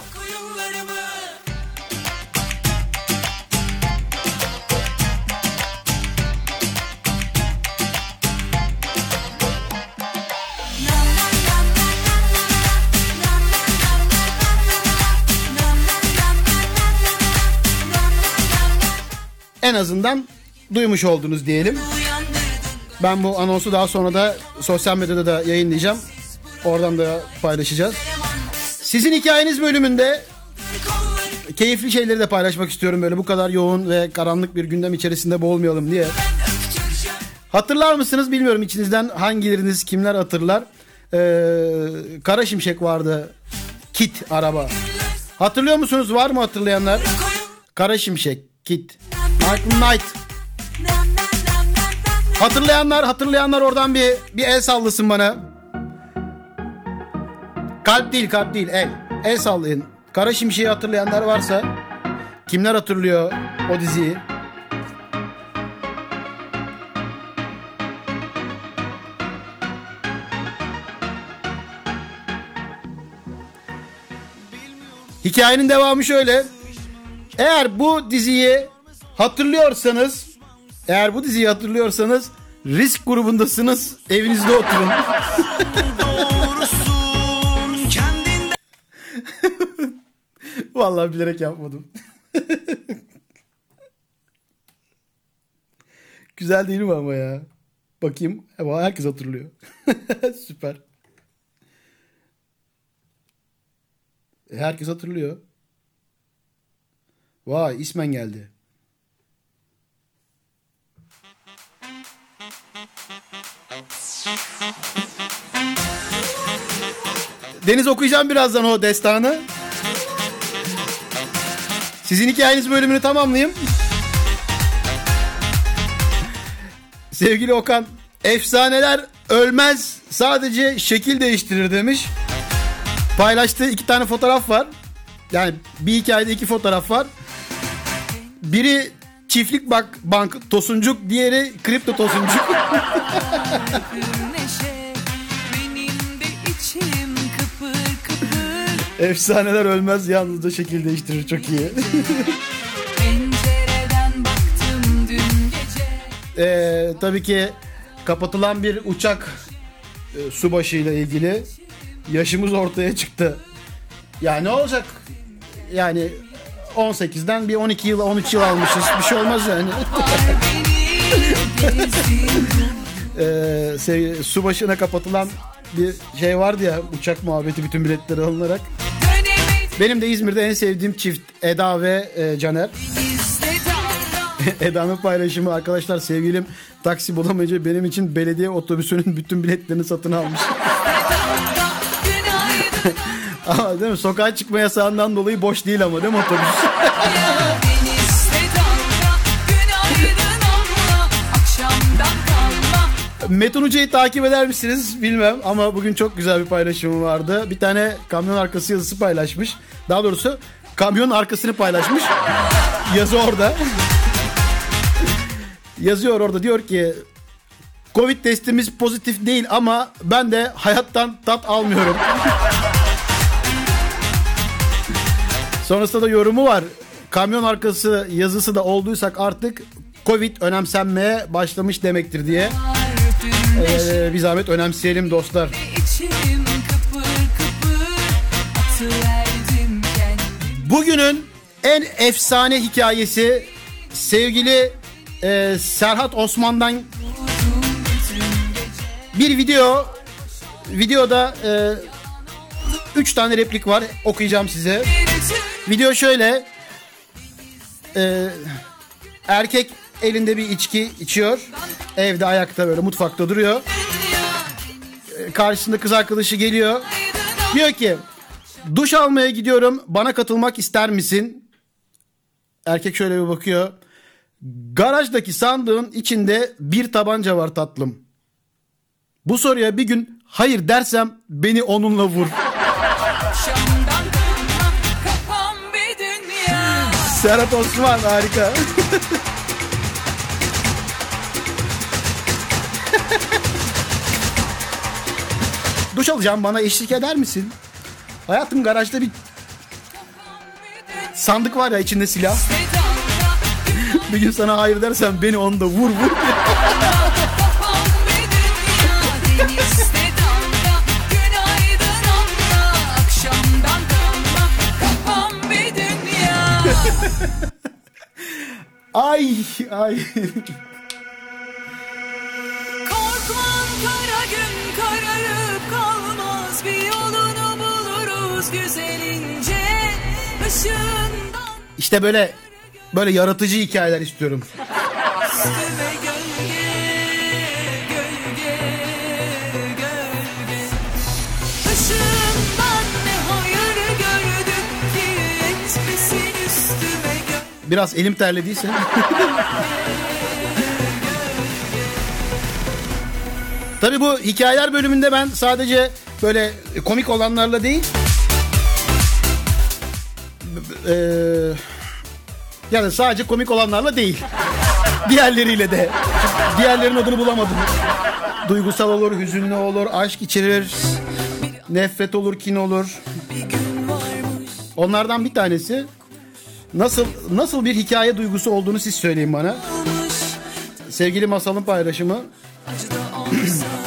En azından duymuş oldunuz diyelim. Ben bu anonsu daha sonra da sosyal medyada da yayınlayacağım. Oradan da paylaşacağız. Sizin hikayeniz bölümünde keyifli şeyleri de paylaşmak istiyorum böyle bu kadar yoğun ve karanlık bir gündem içerisinde boğulmayalım diye. Hatırlar mısınız bilmiyorum içinizden hangileriniz kimler hatırlar. Ee, Kara Şimşek vardı. Kit araba. Hatırlıyor musunuz? Var mı hatırlayanlar? Kara Şimşek, Kit. Michael Knight. Hatırlayanlar, hatırlayanlar oradan bir bir el sallasın bana. Kalp değil, kalp değil, el. El sallayın. Kara Şimşek'i hatırlayanlar varsa kimler hatırlıyor o diziyi? Hikayenin devamı şöyle. Eğer bu diziyi hatırlıyorsanız, eğer bu diziyi hatırlıyorsanız risk grubundasınız. Evinizde oturun. Vallahi bilerek yapmadım. Güzel değil mi ama ya? Bakayım. Ama herkes hatırlıyor. Süper. Herkes hatırlıyor. Vay ismen geldi. Deniz okuyacağım birazdan o destanı. Sizin hikayeniz bölümünü tamamlayayım. Sevgili Okan, efsaneler ölmez sadece şekil değiştirir demiş. Paylaştığı iki tane fotoğraf var. Yani bir hikayede iki fotoğraf var. Biri çiftlik bak bank tosuncuk, diğeri kripto tosuncuk. Efsaneler ölmez yalnızca şekil değiştirir çok iyi. Pencereden baktım dün gece Ee, tabii ki kapatılan bir uçak e, subaşıyla ilgili yaşımız ortaya çıktı. Ya ne olacak? Yani 18'den bir 12 yıl 13 yıl almışız. Bir şey olmaz yani. ee, sev- subaşına kapatılan bir şey vardı ya uçak muhabbeti bütün biletleri alınarak. Benim de İzmir'de en sevdiğim çift Eda ve e, Caner. Eda'nın paylaşımı arkadaşlar sevgilim taksi bulamayınca benim için belediye otobüsünün bütün biletlerini satın almış. Ama değil mi? Sokağa çıkma yasağından dolayı boş değil ama değil mi otobüs? Metin Uca'yı takip eder misiniz bilmem ama bugün çok güzel bir paylaşımı vardı. Bir tane kamyon arkası yazısı paylaşmış. Daha doğrusu kamyonun arkasını paylaşmış. Yazı orada. Yazıyor orada diyor ki Covid testimiz pozitif değil ama ben de hayattan tat almıyorum. Sonrasında da yorumu var. Kamyon arkası yazısı da olduysak artık Covid önemsenmeye başlamış demektir diye. Ee, bir zahmet önemseyelim dostlar. Bugünün en efsane hikayesi sevgili e, Serhat Osman'dan bir video. Videoda 3 tane replik var. Okuyacağım size. Video şöyle. E, erkek elinde bir içki içiyor. Evde ayakta böyle mutfakta duruyor. E, karşısında kız arkadaşı geliyor. Diyor ki duş almaya gidiyorum bana katılmak ister misin? Erkek şöyle bir bakıyor. Garajdaki sandığın içinde bir tabanca var tatlım. Bu soruya bir gün hayır dersem beni onunla vur. Serhat Osman harika. Duş alacağım bana eşlik eder misin? Hayatım garajda bir sandık var ya içinde silah. Bir gün sana hayır dersem beni onu da vur vur. Ay ay. Korkmam kara gün kararıp kalmaz Bir yolunu buluruz güzelince Işığından İşte böyle böyle yaratıcı hikayeler istiyorum. Biraz elim terlediyse. Tabii bu hikayeler bölümünde ben sadece böyle komik olanlarla değil eee yani sadece komik olanlarla değil. Diğerleriyle de. Diğerlerinin adını bulamadım. Duygusal olur, hüzünlü olur, aşk içerir, nefret olur, kin olur. Onlardan bir tanesi nasıl nasıl bir hikaye duygusu olduğunu siz söyleyin bana. Sevgili Masal'ın paylaşımı.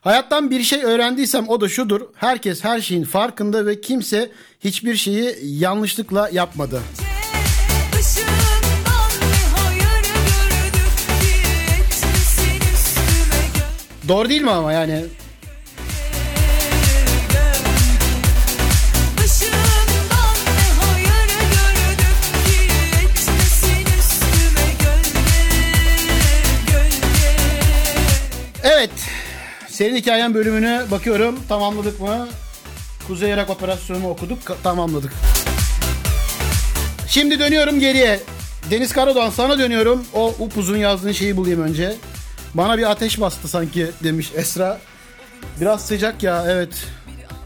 Hayattan bir şey öğrendiysem o da şudur. Herkes her şeyin farkında ve kimse hiçbir şeyi yanlışlıkla yapmadı. Doğru değil mi ama yani? Senin hikayen bölümünü bakıyorum. Tamamladık mı? Kuzey Irak operasyonu okuduk. Tamamladık. Şimdi dönüyorum geriye. Deniz Karadoğan sana dönüyorum. O upuzun yazdığın şeyi bulayım önce. Bana bir ateş bastı sanki demiş Esra. Biraz sıcak ya evet.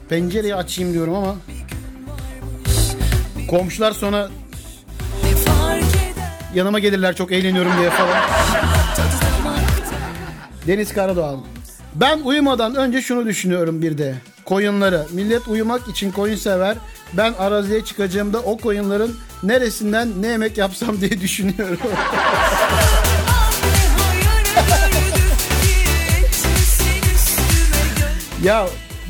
Pencereyi açayım diyorum ama. Komşular sonra yanıma gelirler çok eğleniyorum diye falan. Deniz Karadoğan. Ben uyumadan önce şunu düşünüyorum bir de. Koyunları. Millet uyumak için koyun sever. Ben araziye çıkacağımda o koyunların neresinden ne yemek yapsam diye düşünüyorum. ya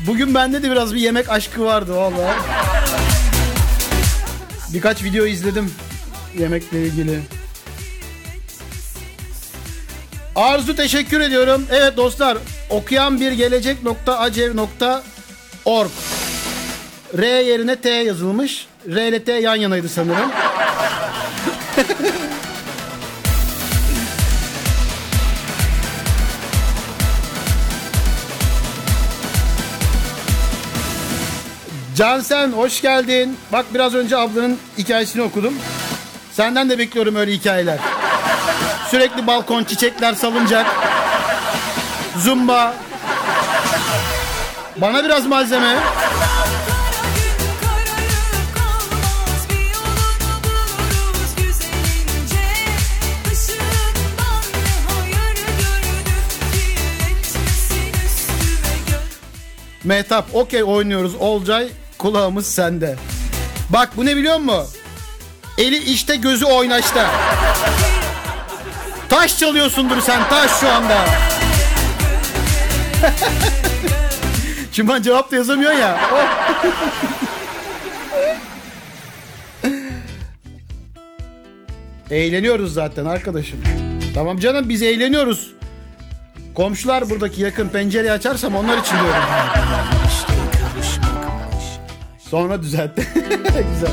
bugün bende de biraz bir yemek aşkı vardı vallahi. Birkaç video izledim yemekle ilgili. Arzu teşekkür ediyorum. Evet dostlar okuyan bir gelecek.acev.org R yerine T yazılmış. R ile T yan yanaydı sanırım. Cansen hoş geldin. Bak biraz önce ablanın hikayesini okudum. Senden de bekliyorum öyle hikayeler. Sürekli balkon, çiçekler, salıncak. Zumba. Bana biraz malzeme. Mehtap okey oynuyoruz. Olcay kulağımız sende. Bak bu ne biliyor musun? Eli işte gözü oynaşta. Taş çalıyorsundur sen taş şu anda. Şimdi ben cevap da yazamıyor ya. Eğleniyoruz zaten arkadaşım. Tamam canım biz eğleniyoruz. Komşular buradaki yakın pencereyi açarsam onlar için diyorum. Sonra düzeltti. Güzel.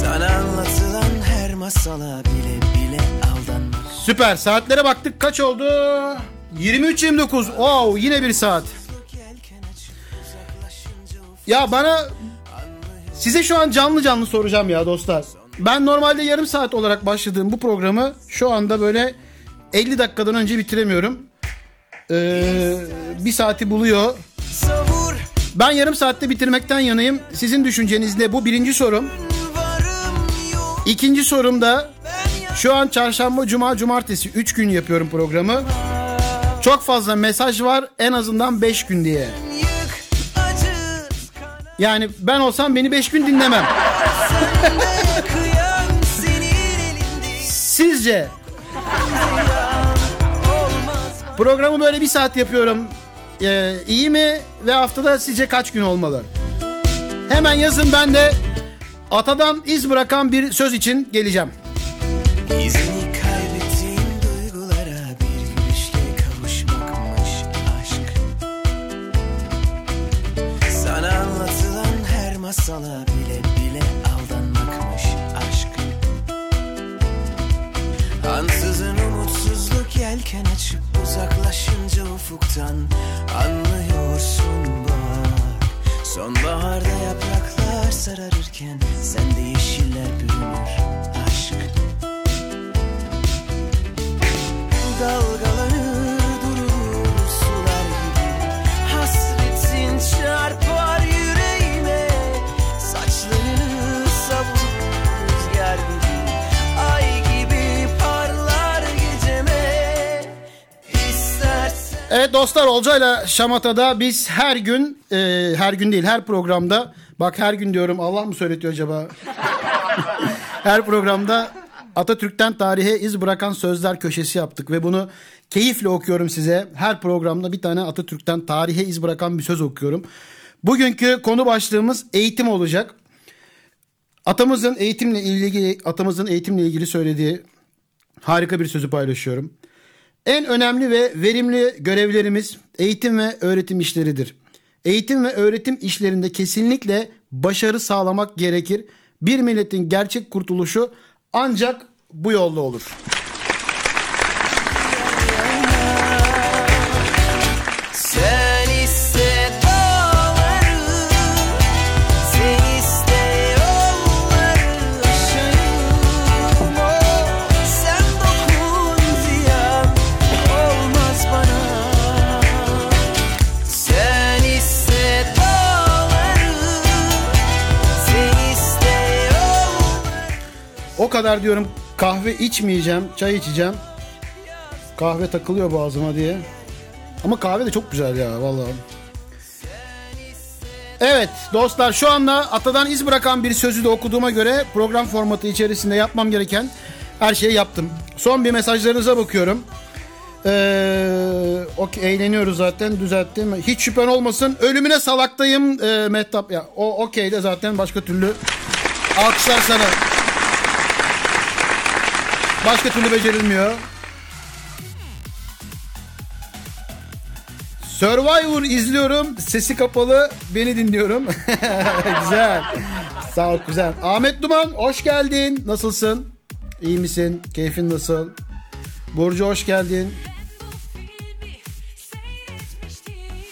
Sana anlatılan her masala bile bile Süper. Saatlere baktık. Kaç oldu? 23.29. Wow, yine bir saat. Ya bana size şu an canlı canlı soracağım ya dostlar. Ben normalde yarım saat olarak başladığım bu programı şu anda böyle 50 dakikadan önce bitiremiyorum. Ee, bir saati buluyor. Ben yarım saatte bitirmekten yanayım. Sizin düşünceniz ne? Bu birinci sorum. İkinci sorum da şu an çarşamba, cuma, cumartesi 3 gün yapıyorum programı. Çok fazla mesaj var en azından 5 gün diye. Yani ben olsam beni 5 gün dinlemem. Sizce programı böyle bir saat yapıyorum. Ee, iyi mi ve haftada sizce kaç gün olmalı? Hemen yazın ben de Atadan iz bırakan bir söz için geleceğim. Masala bile bile aldanmakmış aşk. Ansızın umutsuzluk yelken açıp uzaklaşınca ufuktan Anlıyorsun bak. Sonbaharda yapraklar sararırken Sende yeşiller bürünür Dalgalanır durur sular gibi Hasretin çarpar yüreğime Saçlarını savurur rüzgar gibi Ay gibi parlar geceme İstersen Evet dostlar Olcay'la Şamata'da biz her gün, e, her gün değil her programda, bak her gün diyorum Allah mı söyletiyor acaba? her programda Atatürk'ten tarihe iz bırakan sözler köşesi yaptık ve bunu keyifle okuyorum size. Her programda bir tane Atatürk'ten tarihe iz bırakan bir söz okuyorum. Bugünkü konu başlığımız eğitim olacak. Atamızın eğitimle ilgili atamızın eğitimle ilgili söylediği harika bir sözü paylaşıyorum. En önemli ve verimli görevlerimiz eğitim ve öğretim işleridir. Eğitim ve öğretim işlerinde kesinlikle başarı sağlamak gerekir. Bir milletin gerçek kurtuluşu ancak bu yolla olur. Kadar diyorum kahve içmeyeceğim, çay içeceğim. Kahve takılıyor boğazıma diye. Ama kahve de çok güzel ya vallahi. Evet dostlar şu anda atadan iz bırakan bir sözü de okuduğuma göre program formatı içerisinde yapmam gereken her şeyi yaptım. Son bir mesajlarınıza bakıyorum. Ee, okey, eğleniyoruz zaten düzelttim. Hiç şüphen olmasın ölümüne salaktayım ee, Mehtap. Ya, o okey de zaten başka türlü alkışlar sana. Başka türlü becerilmiyor. Survivor izliyorum. Sesi kapalı. Beni dinliyorum. güzel. Sağ ol güzel. Ahmet Duman hoş geldin. Nasılsın? İyi misin? Keyfin nasıl? Burcu hoş geldin.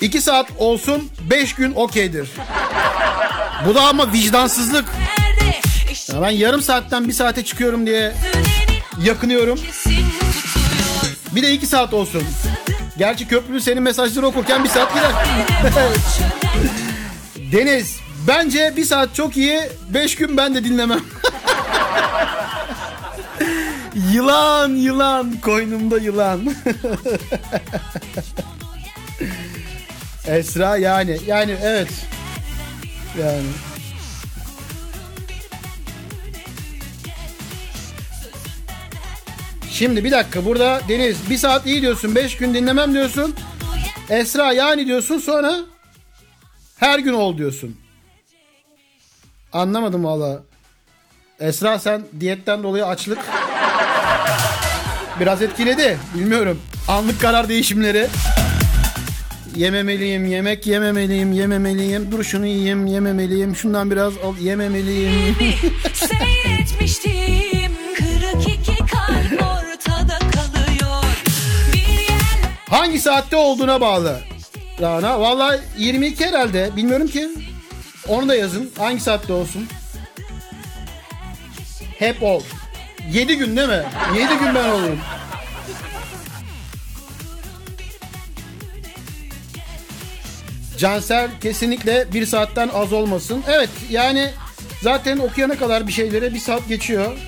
İki saat olsun beş gün okeydir. Bu da ama vicdansızlık. Ya ben yarım saatten bir saate çıkıyorum diye yakınıyorum. Bir de iki saat olsun. Gerçi köprülü senin mesajları okurken bir saat gider. Deniz bence bir saat çok iyi. Beş gün ben de dinlemem. yılan yılan koynumda yılan. Esra yani yani evet. Yani. Şimdi bir dakika burada Deniz bir saat iyi diyorsun beş gün dinlemem diyorsun. Esra yani diyorsun sonra her gün ol diyorsun. Anlamadım valla. Esra sen diyetten dolayı açlık biraz etkiledi. Bilmiyorum. Anlık karar değişimleri. Yememeliyim, yemek yememeliyim, yememeliyim. Dur şunu yiyeyim, yememeliyim. Şundan biraz al, yememeliyim. Hangi saatte olduğuna bağlı. Rana. Valla 22 herhalde. Bilmiyorum ki. Onu da yazın. Hangi saatte olsun? Hep ol. 7 gün değil mi? 7 gün ben olayım. Cansel kesinlikle bir saatten az olmasın. Evet yani zaten okuyana kadar bir şeylere bir saat geçiyor.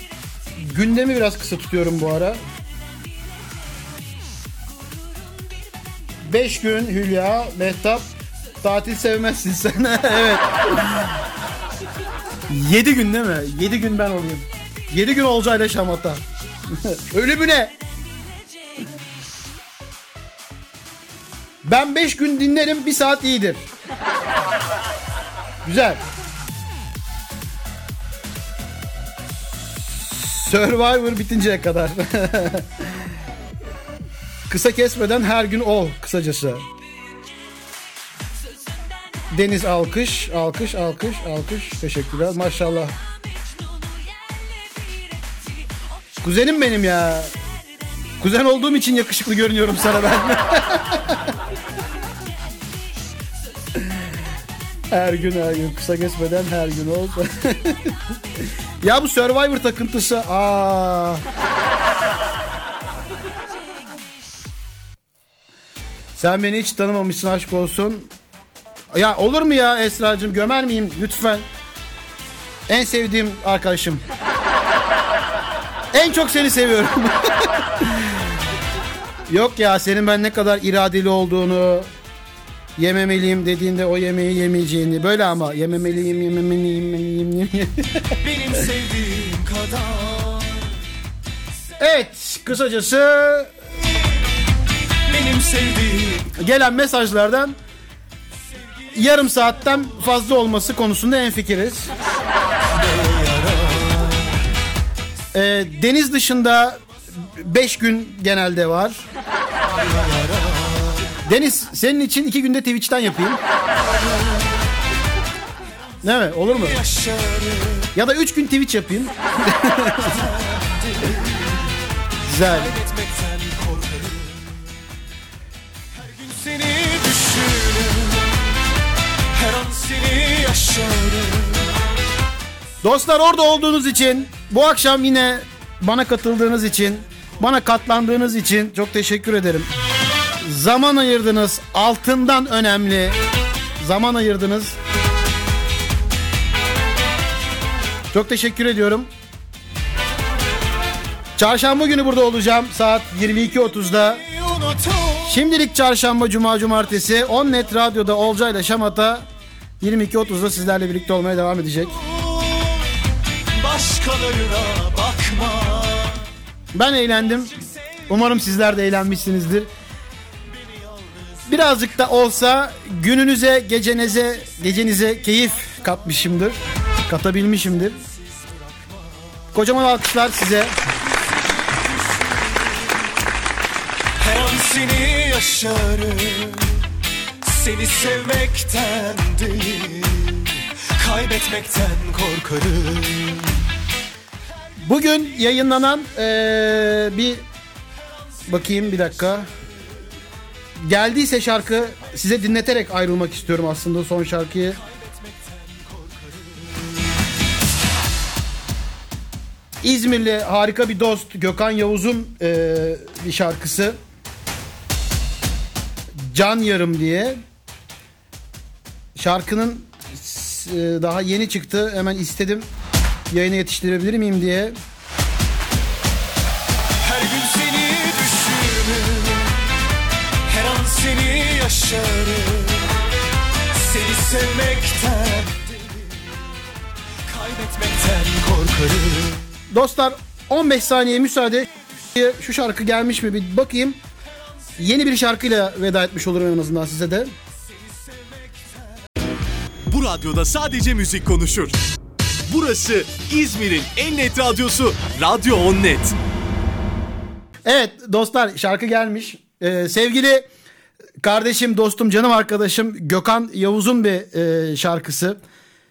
Gündemi biraz kısa tutuyorum bu ara. 5 gün Hülya, Mehtap tatil sevmezsin sen. evet. 7 gün değil mi? 7 gün ben olayım. 7 gün Olcayla Şamata. Ölümüne. Ben 5 gün dinlerim, bir saat iyidir. Güzel. Survivor bitinceye kadar. Kısa kesmeden her gün ol kısacası. Deniz alkış, alkış, alkış, alkış. Teşekkürler. Maşallah. Kuzenim benim ya. Kuzen olduğum için yakışıklı görünüyorum sana ben. her gün her gün kısa kesmeden her gün ol. ya bu Survivor takıntısı. Aa. Sen beni hiç tanımamışsın aşk olsun. Ya olur mu ya Esra'cığım gömer miyim lütfen? En sevdiğim arkadaşım. en çok seni seviyorum. Yok ya senin ben ne kadar iradeli olduğunu yememeliyim dediğinde o yemeği yemeyeceğini böyle ama yememeliyim yememeliyim yememeliyim. Benim sevdiğim kadar evet kısacası Benim sevdiğim gelen mesajlardan yarım saatten fazla olması konusunda en fikiriz. Ee, deniz dışında 5 gün genelde var. Deniz senin için 2 günde Twitch'ten yapayım. Değil mi? Olur mu? Ya da 3 gün Twitch yapayım. Güzel. Dostlar orada olduğunuz için bu akşam yine bana katıldığınız için bana katlandığınız için çok teşekkür ederim. Zaman ayırdınız. Altından önemli. Zaman ayırdınız. Çok teşekkür ediyorum. Çarşamba günü burada olacağım saat 22.30'da. Unutur Şimdilik çarşamba, cuma, cumartesi 10 net radyoda Olca ile Şamata 22.30'da sizlerle birlikte olmaya devam edecek. Başkalarına bakma Ben eğlendim. Umarım sizler de eğlenmişsinizdir. Birazcık da olsa gününüze, gecenize, gecenize keyif katmışımdır. Katabilmişimdir. Kocaman alkışlar size. Her an seni yaşarım Seni sevmekten değil Kaybetmekten korkarım Bugün yayınlanan eee, bir bakayım bir dakika. Geldiyse şarkı size dinleterek ayrılmak istiyorum aslında son şarkıyı. İzmirli harika bir dost Gökhan Yavuz'un eee, bir şarkısı. Can Yarım diye. Şarkının eee, daha yeni çıktı. Hemen istedim yayına yetiştirebilir miyim diye. Her gün seni düşünürüm Her an seni yaşarım Seni sevmekten Kaybetmekten korkarım Dostlar 15 saniye müsaade. Şu şarkı gelmiş mi bir bakayım. Yeni bir şarkıyla veda etmiş olurum en azından size de. Bu radyoda sadece müzik konuşur. Burası İzmir'in en net radyosu Radyo On Net. Evet dostlar şarkı gelmiş. Ee, sevgili kardeşim, dostum, canım arkadaşım Gökhan Yavuz'un bir e, şarkısı.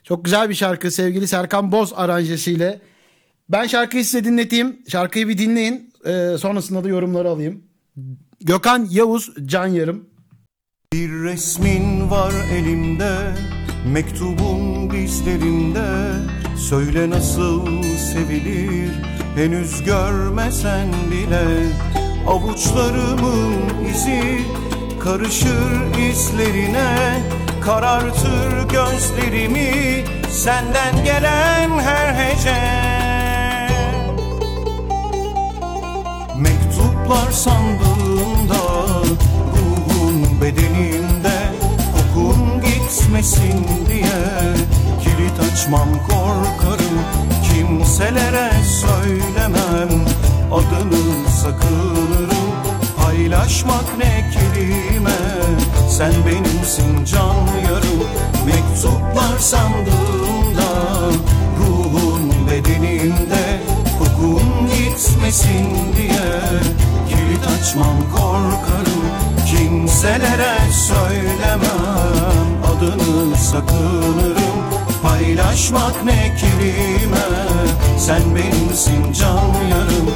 Çok güzel bir şarkı sevgili Serkan Boz aranjesiyle. Ben şarkıyı size dinleteyim. Şarkıyı bir dinleyin. Ee, sonrasında da yorumları alayım. Gökhan Yavuz Can Yarım. Bir resmin var elimde Mektubun dizlerinde Söyle nasıl sevilir? Henüz görmesen bile. Avuçlarımın izi Karışır izlerine. Karartır gözlerimi Senden gelen her hece. Mektuplar sandığında Ruhun Kokun gitmesin diye Kilit açmam korkarım. Kimselere söylemem Adını sakınırım. Paylaşmak ne kelime Sen benimsin can yarım. Mektuplar sandığımda Ruhun bedenimde Kokun gitmesin diye Kilit açmam korkarım. Kimselere söylemem Adını sakınırım. Paylaşmak ne kelime? Sen benimsin can yarım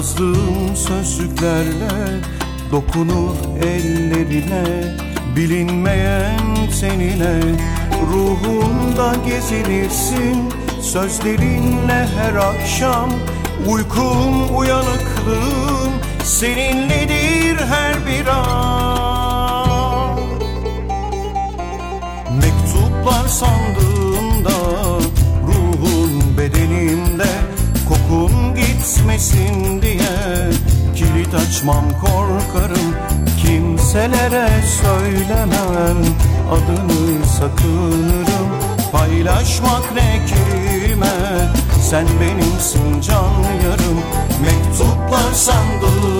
yazdığım sözcüklerle dokunur ellerine bilinmeyen tenine ruhunda gezinirsin sözlerinle her akşam. Uykum uyanıklığım seninledir her bir an. Mektuplar sandığında gitmesin diye Kilit açmam korkarım. Kimselere söylemem Adını sakınırım. Paylaşmak ne kelime Sen benimsin can yarım. Mektuplar sandığında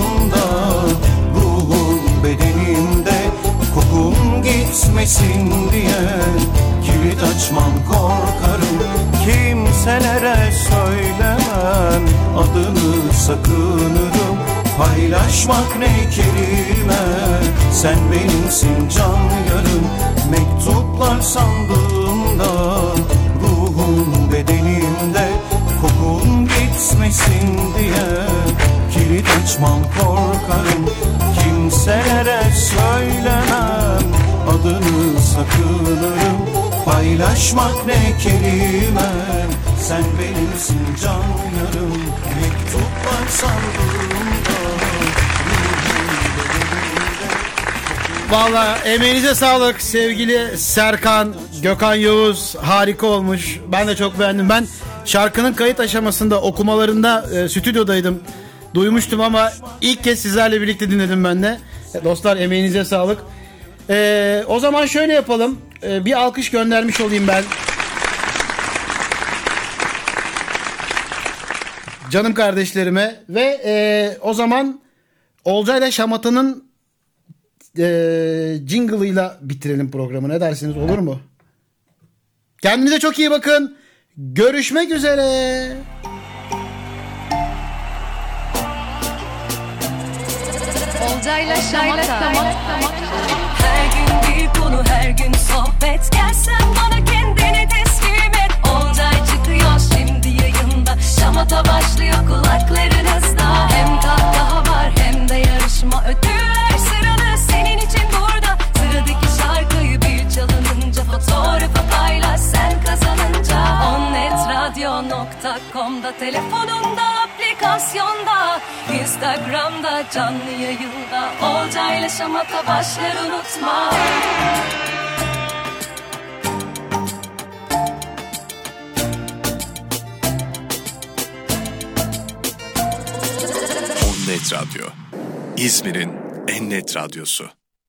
sakınırım. Paylaşmak ne kelime? Sen benimsin can yarım. Mektuplar sandığımda Ruhun bedenimde Kokun gitmesin diye Kilit açmam korkarım. Kimselere söylemem Adını sakınırım. Paylaşmak ne kelime Sen benimsin can yarım Mektuplar sandığımda Valla emeğinize sağlık sevgili Serkan, Gökhan Yavuz harika olmuş. Ben de çok beğendim. Ben şarkının kayıt aşamasında okumalarında e, stüdyodaydım. Duymuştum ama ilk kez sizlerle birlikte dinledim ben de. E, dostlar emeğinize sağlık. E, o zaman şöyle yapalım. E, bir alkış göndermiş olayım ben. Canım kardeşlerime ve e, o zaman Olcay'la Şamata'nın e, jingle'ıyla bitirelim programı. Ne dersiniz olur mu? Kendinize çok iyi bakın. Görüşmek üzere. Olcayla Şamata. Her gün bir konu her gün sohbet Gelsen bana kendini teslim Şamata başlıyor kulaklarınızda. Hem kahkaha var hem de yarışma Ödüller sıralı senin için burada. Sıradaki şarkıyı bir çalınınca Fotoğrafı paylaş sen kazanınca. Onnetradio.com'da Telefonunda aplikasyonda Instagram'da canlı yayında. Olcayla Şamata başlar unutma Net Radyo. İzmir'in en net radyosu.